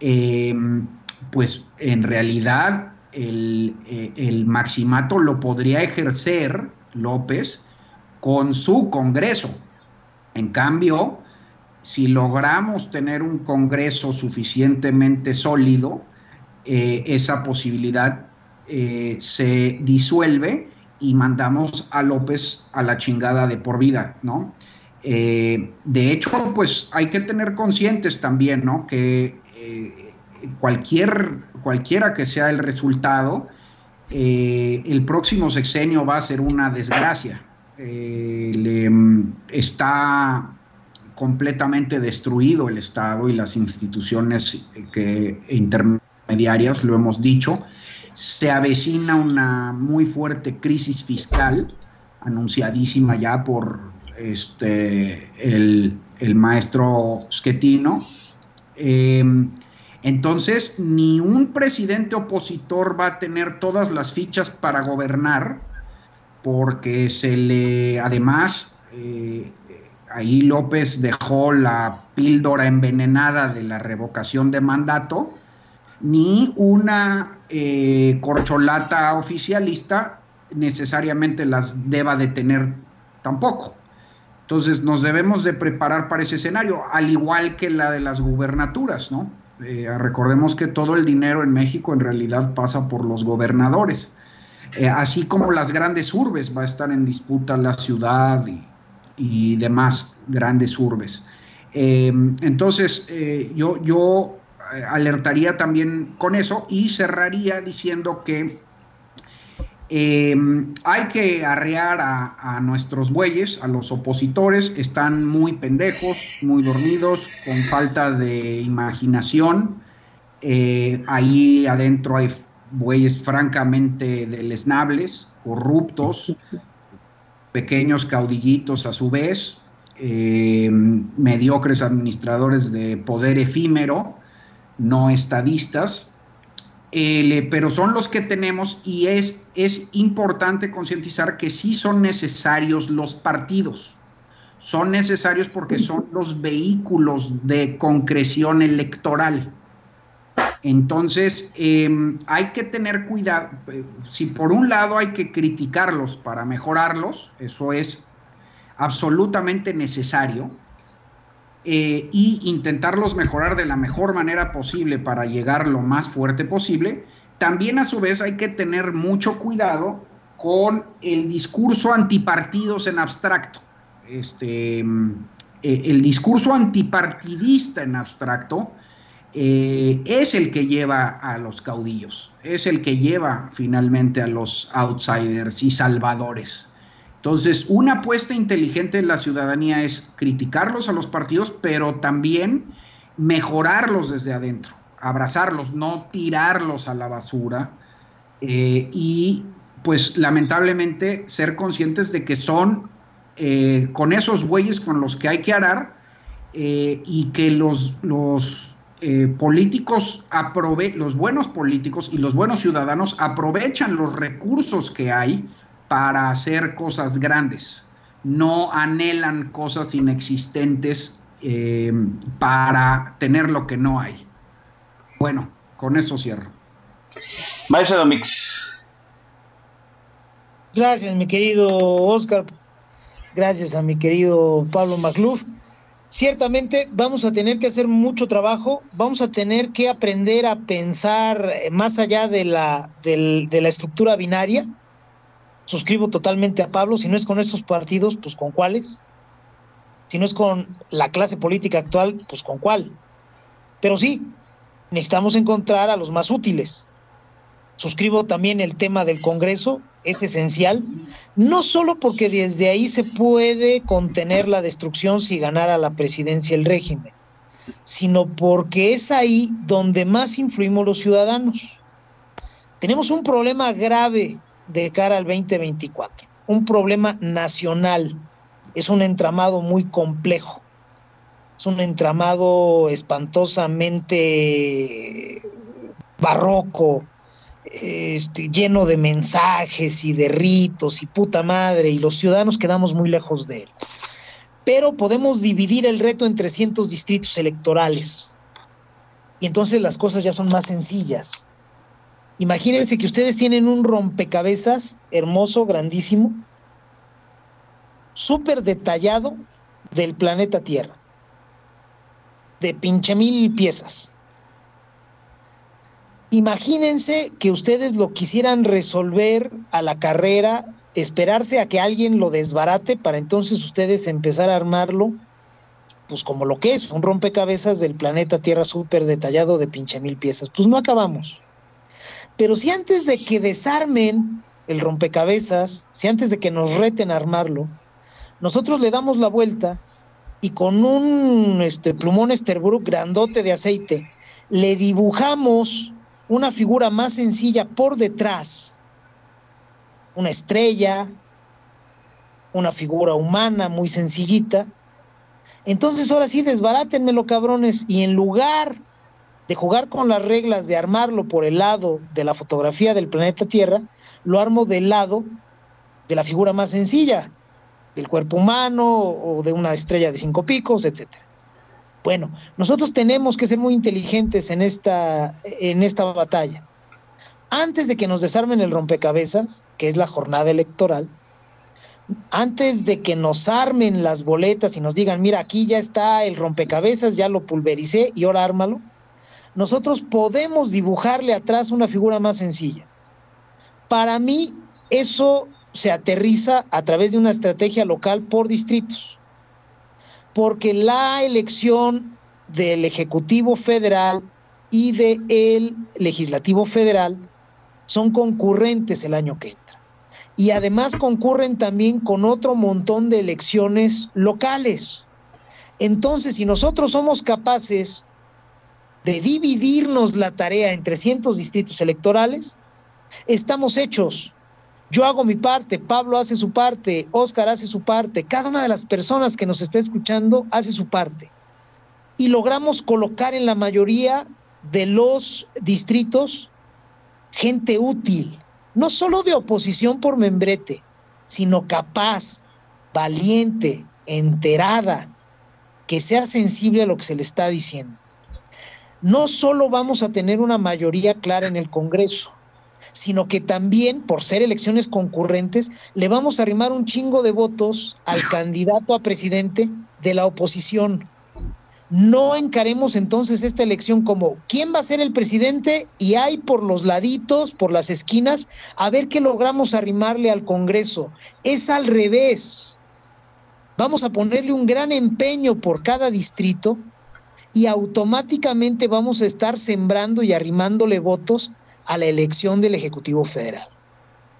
eh, pues en realidad el, eh, el maximato lo podría ejercer López con su Congreso en cambio, si logramos tener un Congreso suficientemente sólido, eh, esa posibilidad eh, se disuelve y mandamos a López a la chingada de por vida, ¿no? Eh, de hecho, pues hay que tener conscientes también, ¿no? Que cualquier, cualquiera que sea el resultado, el próximo sexenio va a ser una desgracia, eh, está completamente destruido el Estado y las instituciones que, intermediarias, lo hemos dicho. Se avecina una muy fuerte crisis fiscal, anunciadísima ya por este, el, maestro Schettino. Eh, entonces, ni un presidente opositor va a tener todas las fichas para gobernar porque se le, además, eh, ahí López dejó la píldora envenenada de la revocación de mandato, ni una eh, corcholata oficialista necesariamente las deba de tener tampoco. Entonces nos debemos de preparar para ese escenario, al igual que la de las gubernaturas, ¿no? Eh, recordemos que todo el dinero en México en realidad pasa por los gobernadores. Eh, así como las grandes urbes, va a estar en disputa la ciudad y, demás grandes urbes. Eh, entonces, eh, yo, yo alertaría también con eso y cerraría diciendo que hay que arrear a, nuestros bueyes, a los opositores, están muy pendejos, muy dormidos, con falta de imaginación. ahí adentro hay bueyes francamente deleznables, corruptos, [laughs] pequeños caudillitos a su vez, eh, mediocres administradores de poder efímero, no estadistas, pero son los que tenemos y es, es importante concientizar que sí son necesarios los partidos. Son necesarios porque son los vehículos de concreción electoral. Entonces, em, hay que tener cuidado. Si por un lado hay que criticarlos para mejorarlos, eso es absolutamente necesario, eh, y intentarlos mejorar de la mejor manera posible para llegar lo más fuerte posible, también a su vez hay que tener mucho cuidado con el discurso antipartidos en abstracto. Este, mm, eh, el discurso antipartidista en abstracto eh, es el que lleva a los caudillos, es el que lleva finalmente a los outsiders y salvadores. Entonces, una apuesta inteligente en la ciudadanía es criticarlos a los partidos, pero también mejorarlos desde adentro, abrazarlos, no tirarlos a la basura eh, y pues lamentablemente ser conscientes de que son eh, con esos bueyes con los que hay que arar y que los, los políticos, aprove los buenos políticos y los buenos ciudadanos aprovechan los recursos que hay para hacer cosas grandes, no anhelan cosas inexistentes eh, para tener lo que no hay. Bueno, con eso cierro. Maestro Domix. Gracias, mi querido Oscar. Gracias a mi querido Pablo Macluf. Ciertamente vamos a tener que hacer mucho trabajo, vamos a tener que aprender a pensar más allá de la, de la estructura binaria suscribo totalmente a Pablo, si no es con estos partidos, pues con cuáles. Si no es con la clase política actual, pues con cuál. Pero sí, necesitamos encontrar a los más útiles. Suscribo también el tema del Congreso, es esencial, no solo porque desde ahí se puede contener la destrucción si ganara la presidencia el régimen, sino porque es ahí donde más influimos los ciudadanos. Tenemos un problema grave de cara al 2024. Un problema nacional. Es un entramado muy complejo. Es un entramado espantosamente barroco, este, lleno de mensajes y de ritos y puta madre, y los ciudadanos quedamos muy lejos de él. Pero podemos dividir el reto en 300 distritos electorales. Y entonces las cosas ya son más sencillas. Imagínense que ustedes tienen un rompecabezas hermoso, grandísimo, súper detallado del planeta Tierra, de pinche mil piezas. Imagínense que ustedes lo quisieran resolver a la carrera, esperarse a que alguien lo desbarate para entonces ustedes empezar a armarlo, pues como lo que es, un rompecabezas del planeta Tierra súper detallado de pinche mil piezas. Pues no acabamos. Pero si antes de que desarmen el rompecabezas, si antes de que nos reten a armarlo, nosotros le damos la vuelta y con un este, plumón Esterbrook grandote de aceite, le dibujamos una figura más sencilla por detrás, una estrella, una figura humana muy sencillita. Entonces ahora sí, desbarátenmelo, cabrones, y en lugar de jugar con las reglas de armarlo por el lado de la fotografía del planeta Tierra, lo armo del lado de la figura más sencilla, del cuerpo humano o de una estrella de cinco picos, etc. Bueno, nosotros tenemos que ser muy inteligentes en esta, en esta batalla. Antes de que nos desarmen el rompecabezas, que es la jornada electoral, antes de que nos armen las boletas y nos digan, mira, aquí ya está el rompecabezas, ya lo pulvericé y ahora ármalo, nosotros podemos dibujarle atrás una figura más sencilla. Para mí, eso se aterriza a través de una estrategia local por distritos, porque la elección del Ejecutivo Federal y del Legislativo Federal son concurrentes el año que entra. Y además concurren también con otro montón de elecciones locales. Entonces, si nosotros somos capaces de dividirnos la tarea en 300 distritos electorales, estamos hechos. Yo hago mi parte, Pablo hace su parte, Oscar hace su parte, cada una de las personas que nos está escuchando hace su parte. Y logramos colocar en la mayoría de los distritos gente útil, no solo de oposición por membrete, sino capaz, valiente, enterada, que sea sensible a lo que se le está diciendo no solo vamos a tener una mayoría clara en el Congreso, sino que también, por ser elecciones concurrentes, le vamos a arrimar un chingo de votos al candidato a presidente de la oposición. no encaremos entonces esta elección como quién va a ser el presidente y hay por los laditos, por las esquinas, a ver qué logramos arrimarle al Congreso. Es al revés. Vamos a ponerle un gran empeño por cada distrito y automáticamente vamos a estar sembrando y arrimándole votos a la elección del Ejecutivo Federal.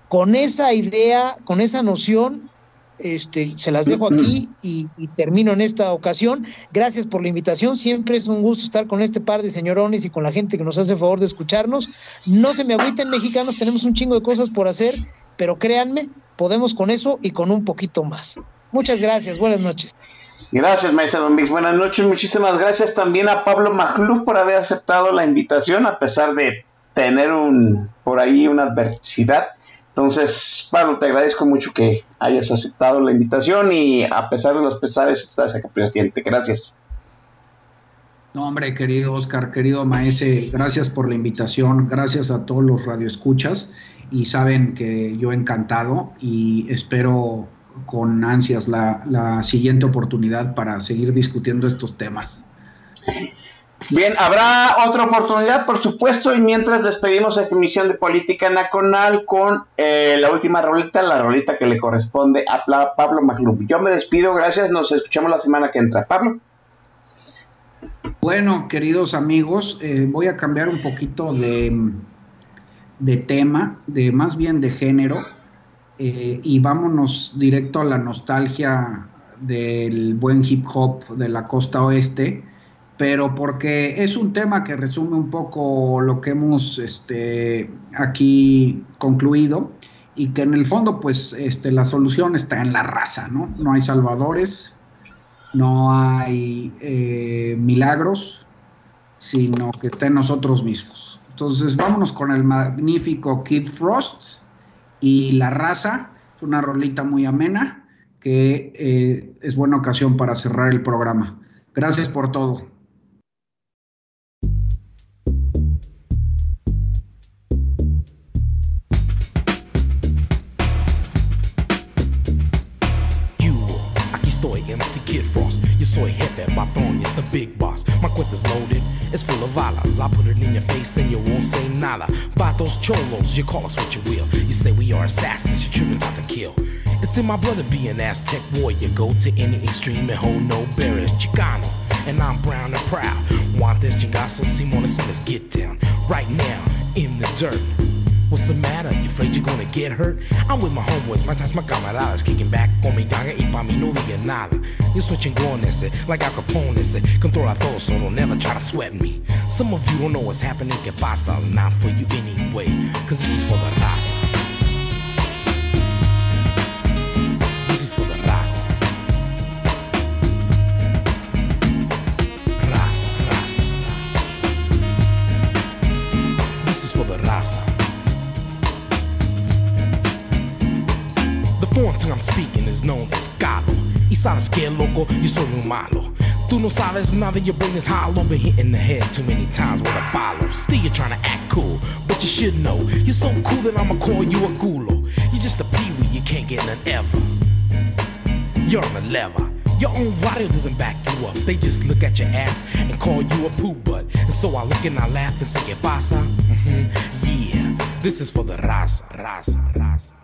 Con esa idea, con esa noción, este, se las dejo aquí y, termino en esta ocasión. Gracias por la invitación. Siempre es un gusto estar con este par de señorones y con la gente que nos hace el favor de escucharnos. No se me agüiten, mexicanos, tenemos un chingo de cosas por hacer, pero créanme, podemos con eso y con un poquito más. Muchas gracias. Buenas noches. Gracias, maestra Don Vix. Buenas noches. Muchísimas gracias también a Pablo Maglú por haber aceptado la invitación, a pesar de tener un por ahí una adversidad. Entonces, Pablo, te agradezco mucho que hayas aceptado la invitación y a pesar de los pesares estás acá presidente. Gracias. No, hombre, querido Oscar, querido Maese, gracias por la invitación, gracias a todos los radioescuchas y saben que yo encantado y espero con ansias la, la siguiente oportunidad para seguir discutiendo estos temas. Bien, habrá otra oportunidad, por supuesto, y mientras despedimos esta emisión de Política Nacional con eh, la última rolita, la rolita que le corresponde a Pablo Maclub. Yo me despido, gracias, nos escuchamos la semana que entra. Pablo. Bueno, queridos amigos, eh, voy a cambiar un poquito de, de tema, de más bien de género, eh, y vámonos directo a la nostalgia del buen hip hop de la costa oeste pero porque es un tema que resume un poco lo que hemos este, aquí concluido y que en el fondo pues este, la solución está en la raza, ¿no? No hay salvadores, no hay eh, milagros, sino que está en nosotros mismos. Entonces vámonos con el magnífico Kid Frost y la raza, una rolita muy amena que eh, es buena ocasión para cerrar el programa. Gracias por todo. Soy jefe, patrón, it's the big boss. My cuenta's loaded, it's full of balas. I put it in your face and you won't say nada. Vatos cholos, you call us what you will. You say we are assassins, you tripping out to kill. It's in my blood to be an Aztec warrior. Go to any extreme and hold no barriers. Chicano, and I'm brown and proud. Want this chingazo, Simona, so let's get down. Right now, in the dirt. What's the matter? You afraid you're gonna get hurt? I'm with my homeboys, my ties, my camaradas, kicking back con eh, mi ganga y pa' mí no diga nada. Yo soy chingón ese, eh, like Al Capone ese, eh, controla todo, so don't never try to sweat me. Some of you don't know what's happening, que pasa, it's not for you anyway, cause this is for the raza. I'm speaking is known as Galo. Y sabes que loco, yo soy un malo. Tú no sabes nada, your brain is hollow. Been hit in the head too many times with a follow. Still, you're trying to act cool, but you should know. You're so cool that I'ma call you a gulo. You're just a peewee, you can't get none ever. You're on the lever. Your own radio doesn't back you up. They just look at your ass and call you a poo butt. And so I look and I laugh and say, ¿Qué pasa? Mm-hmm. Yeah, this is for the raza, raza, raza.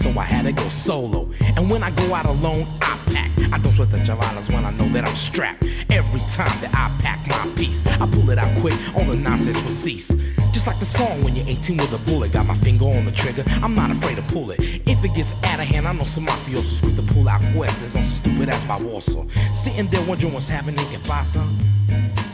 So I had to go solo. And when I go out alone, I pack. I don't sweat the javalas when I know that I'm strapped. Every time that I pack my piece, I pull it out quick, all the nonsense will cease. Just like the song when you're 18 with a bullet, got my finger on the trigger, I'm not afraid to pull it. If it gets out of hand, I know some mafiosos quick to pull out cuerdas on some stupid ass baboso. Sitting there wondering what's happening, que pasa? Yeah.